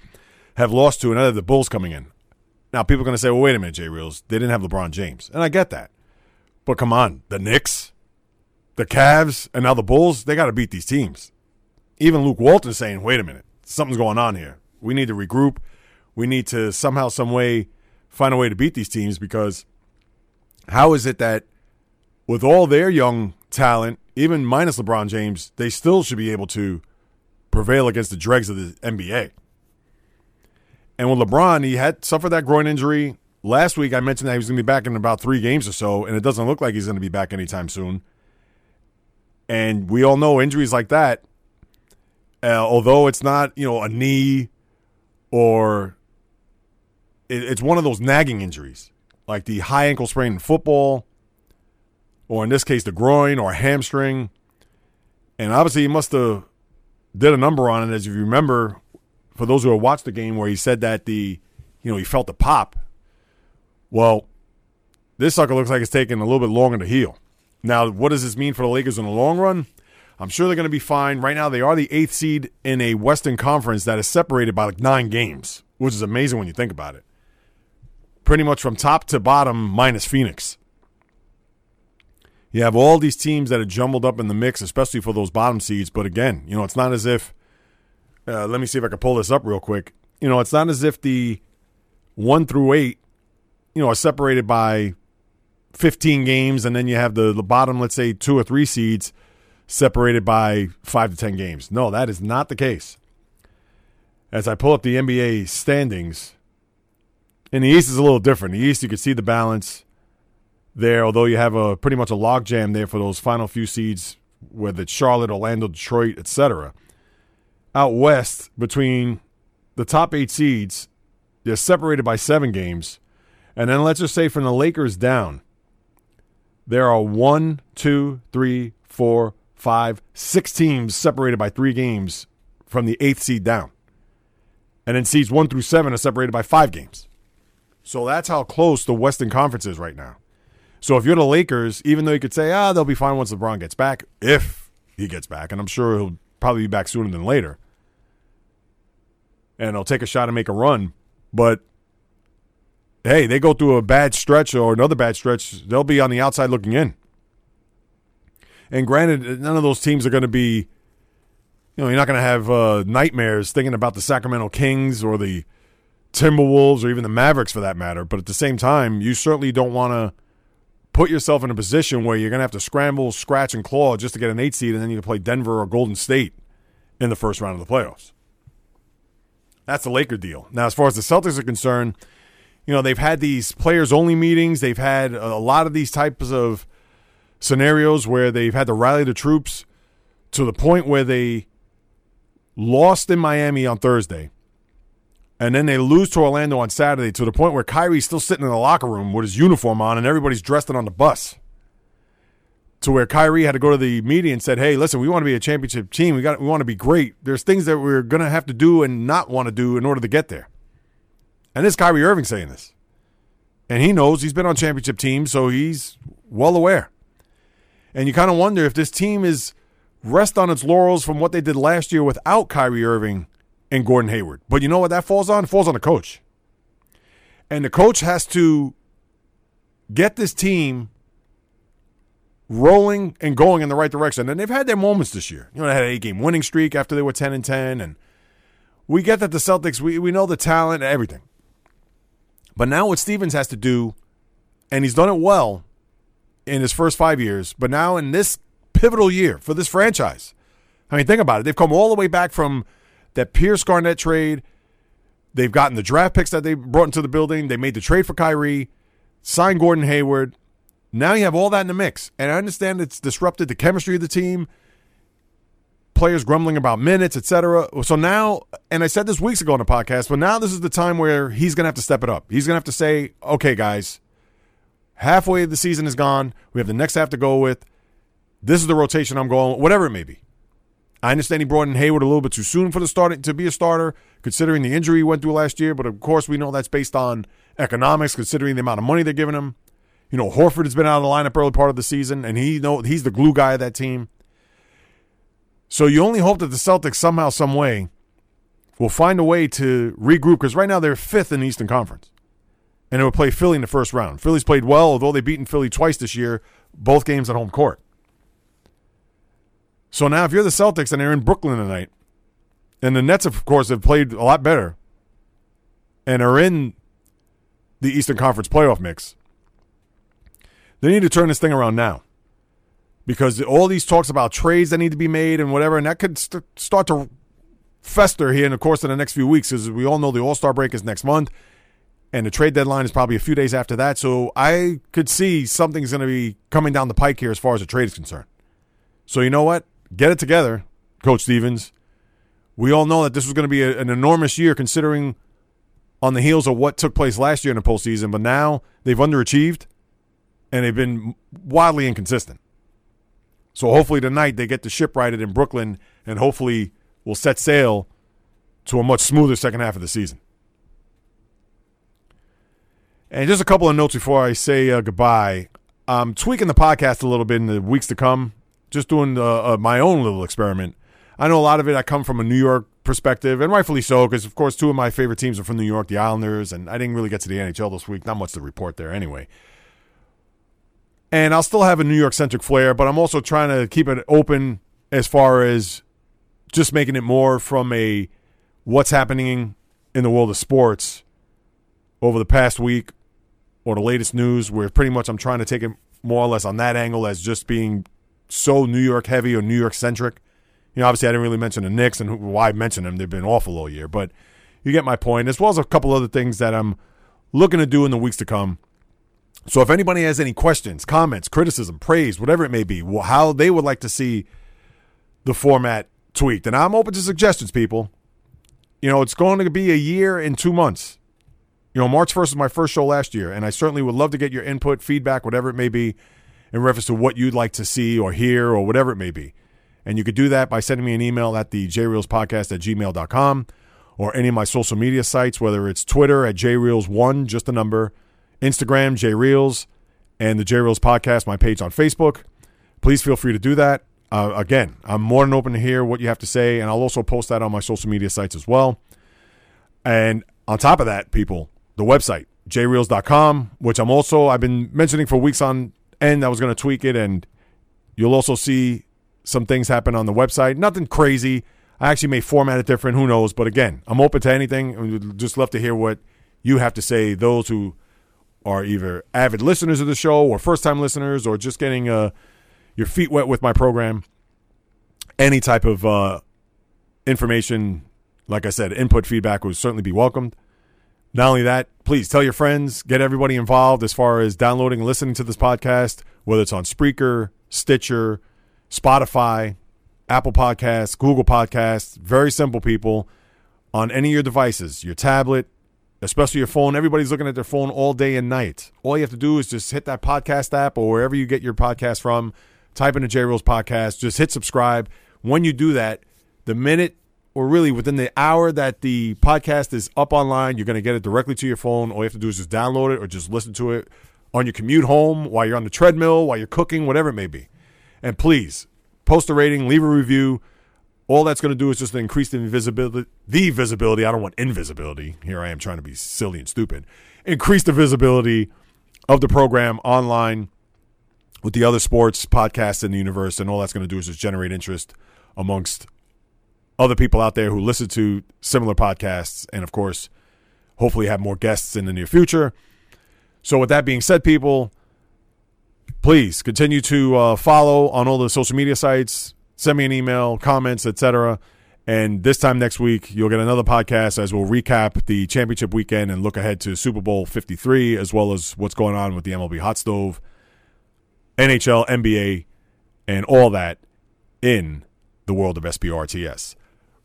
have lost to another the Bulls coming in. Now, people are going to say, well, wait a minute, J Reels. They didn't have LeBron James. And I get that. But come on, the Knicks, the Cavs, and now the Bulls, they got to beat these teams. Even Luke Walton saying, wait a minute, something's going on here. We need to regroup. We need to somehow, some way find a way to beat these teams because how is it that with all their young talent even minus LeBron James, they still should be able to prevail against the dregs of the NBA. And with LeBron, he had suffered that groin injury last week I mentioned that he was going to be back in about three games or so, and it doesn't look like he's going to be back anytime soon. And we all know injuries like that, uh, although it's not you know a knee or it, it's one of those nagging injuries, like the high ankle sprain in football, or in this case the groin or hamstring. And obviously he must have did a number on it, as you remember, for those who have watched the game, where he said that the you know he felt the pop. Well, this sucker looks like it's taking a little bit longer to heal. Now, what does this mean for the Lakers in the long run? I'm sure they're going to be fine. Right now, they are the eighth seed in a Western Conference that is separated by like nine games, which is amazing when you think about it. Pretty much from top to bottom, minus Phoenix. You have all these teams that are jumbled up in the mix, especially for those bottom seeds. But again, you know, it's not as if. Uh, let me see if I can pull this up real quick. You know, it's not as if the one through eight, you know, are separated by 15 games, and then you have the, the bottom, let's say, two or three seeds separated by five to 10 games. No, that is not the case. As I pull up the NBA standings, in the East is a little different. In the East, you can see the balance there, although you have a pretty much a logjam there for those final few seeds, whether it's Charlotte, Orlando, Detroit, etc. Out west, between the top eight seeds, they're separated by seven games. And then let's just say from the Lakers down, there are one, two, three, four, five, six teams separated by three games from the eighth seed down. And then seeds one through seven are separated by five games. So that's how close the Western Conference is right now. So if you're the Lakers, even though you could say, ah, they'll be fine once LeBron gets back, if he gets back, and I'm sure he'll probably be back sooner than later, and he'll take a shot and make a run. But hey, they go through a bad stretch or another bad stretch, they'll be on the outside looking in. And granted, none of those teams are going to be, you know, you're not going to have uh, nightmares thinking about the Sacramento Kings or the Timberwolves or even the Mavericks for that matter. But at the same time, you certainly don't want to put yourself in a position where you're going to have to scramble, scratch, and claw just to get an eight seed, and then you can play Denver or Golden State in the first round of the playoffs. That's the Laker deal. Now, as far as the Celtics are concerned, you know, they've had these players only meetings. They've had a lot of these types of scenarios where they've had to rally the troops to the point where they lost in Miami on Thursday. And then they lose to Orlando on Saturday to the point where Kyrie's still sitting in the locker room with his uniform on and everybody's dressed in on the bus. To where Kyrie had to go to the media and said, "Hey, listen, we want to be a championship team. We got we want to be great. There's things that we're going to have to do and not want to do in order to get there." And this Kyrie Irving saying this. And he knows he's been on championship teams, so he's well aware. And you kind of wonder if this team is rest on its laurels from what they did last year without Kyrie Irving and Gordon Hayward. But you know what that falls on? It falls on the coach. And the coach has to get this team rolling and going in the right direction. And they've had their moments this year. You know, they had an eight game winning streak after they were 10 and 10. And we get that the Celtics, we, we know the talent and everything. But now what Stevens has to do, and he's done it well in his first five years, but now in this pivotal year for this franchise. I mean, think about it. They've come all the way back from that Pierce Garnett trade. They've gotten the draft picks that they brought into the building. They made the trade for Kyrie, signed Gordon Hayward. Now you have all that in the mix. And I understand it's disrupted the chemistry of the team, players grumbling about minutes, etc. So now, and I said this weeks ago on the podcast, but now this is the time where he's going to have to step it up. He's going to have to say, okay, guys, halfway of the season is gone. We have the next half to go with. This is the rotation I'm going, whatever it may be. I understand he brought in Hayward a little bit too soon for the starting to be a starter, considering the injury he went through last year. But of course, we know that's based on economics, considering the amount of money they're giving him. You know, Horford has been out of the lineup early part of the season, and he know he's the glue guy of that team. So you only hope that the Celtics somehow, some way, will find a way to regroup because right now they're fifth in the Eastern Conference, and they will play Philly in the first round. Philly's played well, although they've beaten Philly twice this year, both games at home court. So now, if you're the Celtics and they're in Brooklyn tonight, and the Nets, of course, have played a lot better and are in the Eastern Conference playoff mix, they need to turn this thing around now. Because all these talks about trades that need to be made and whatever, and that could st- start to fester here in the course of the next few weeks, because we all know the All Star break is next month. and the trade deadline is probably a few days after that. So I could see something's going to be coming down the pike here as far as the trade is concerned. So you know what? Get it together, Coach Stevens. We all know that this was going to be a, an enormous year considering on the heels of what took place last year in the postseason, but now they've underachieved and they've been wildly inconsistent. So hopefully tonight they get the ship righted in Brooklyn and hopefully will set sail to a much smoother second half of the season. And just a couple of notes before I say uh, goodbye. I'm tweaking the podcast a little bit in the weeks to come, just doing uh, uh, my own little experiment. I know a lot of it I come from a New York perspective, and rightfully so, because of course two of my favorite teams are from New York, the Islanders, and I didn't really get to the NHL this week. Not much to report there anyway. And I'll still have a New York centric flair, but I'm also trying to keep it open as far as just making it more from a what's happening in the world of sports over the past week or the latest news, where pretty much I'm trying to take it more or less on that angle as just being so New York heavy or New York centric. You know, obviously I didn't really mention the Knicks and why I mentioned them. They've been awful all year, but you get my point, as well as a couple other things that I'm looking to do in the weeks to come. So if anybody has any questions, comments, criticism, praise, whatever it may be, how they would like to see the format tweaked, and I'm open to suggestions, people. You know, it's going to be a year and two months. You know, March 1st was my first show last year, and I certainly would love to get your input, feedback, whatever it may be, in reference to what you'd like to see or hear or whatever it may be. And you could do that by sending me an email at the jreelspodcast at gmail.com or any of my social media sites, whether it's Twitter at jreels1, just a number, Instagram, jreels, and the jreels podcast, my page on Facebook. Please feel free to do that. Uh, again, I'm more than open to hear what you have to say, and I'll also post that on my social media sites as well. And on top of that, people, the website, jreels.com, which I'm also, I've been mentioning for weeks on end. I was going to tweak it, and you'll also see some things happen on the website. Nothing crazy. I actually may format it different. Who knows? But again, I'm open to anything. We'd just love to hear what you have to say. Those who are either avid listeners of the show or first time listeners or just getting uh, your feet wet with my program. Any type of uh, information, like I said, input feedback would certainly be welcomed. Not only that, please tell your friends, get everybody involved as far as downloading and listening to this podcast, whether it's on Spreaker, Stitcher, Spotify, Apple Podcasts, Google Podcasts. Very simple, people. On any of your devices, your tablet, especially your phone. Everybody's looking at their phone all day and night. All you have to do is just hit that podcast app or wherever you get your podcast from, type in the J Reels podcast, just hit subscribe. When you do that, the minute or really within the hour that the podcast is up online, you're going to get it directly to your phone. All you have to do is just download it or just listen to it on your commute home, while you're on the treadmill, while you're cooking, whatever it may be. And please post a rating, leave a review. All that's going to do is just increase the visibility. The visibility. I don't want invisibility. Here I am trying to be silly and stupid. Increase the visibility of the program online with the other sports podcasts in the universe, and all that's going to do is just generate interest amongst other people out there who listen to similar podcasts, and of course, hopefully have more guests in the near future. So, with that being said, people, please continue to uh, follow on all the social media sites. Send me an email, comments, etc. And this time next week, you'll get another podcast as we'll recap the championship weekend and look ahead to Super Bowl 53, as well as what's going on with the MLB Hot Stove, NHL, NBA, and all that in the world of SBRTS.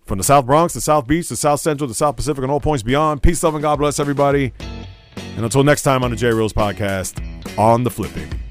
From the South Bronx, the South Beach, the South Central, the South Pacific, and all points beyond, peace, love, and God bless everybody. And until next time on the J Reels podcast, on the flipping.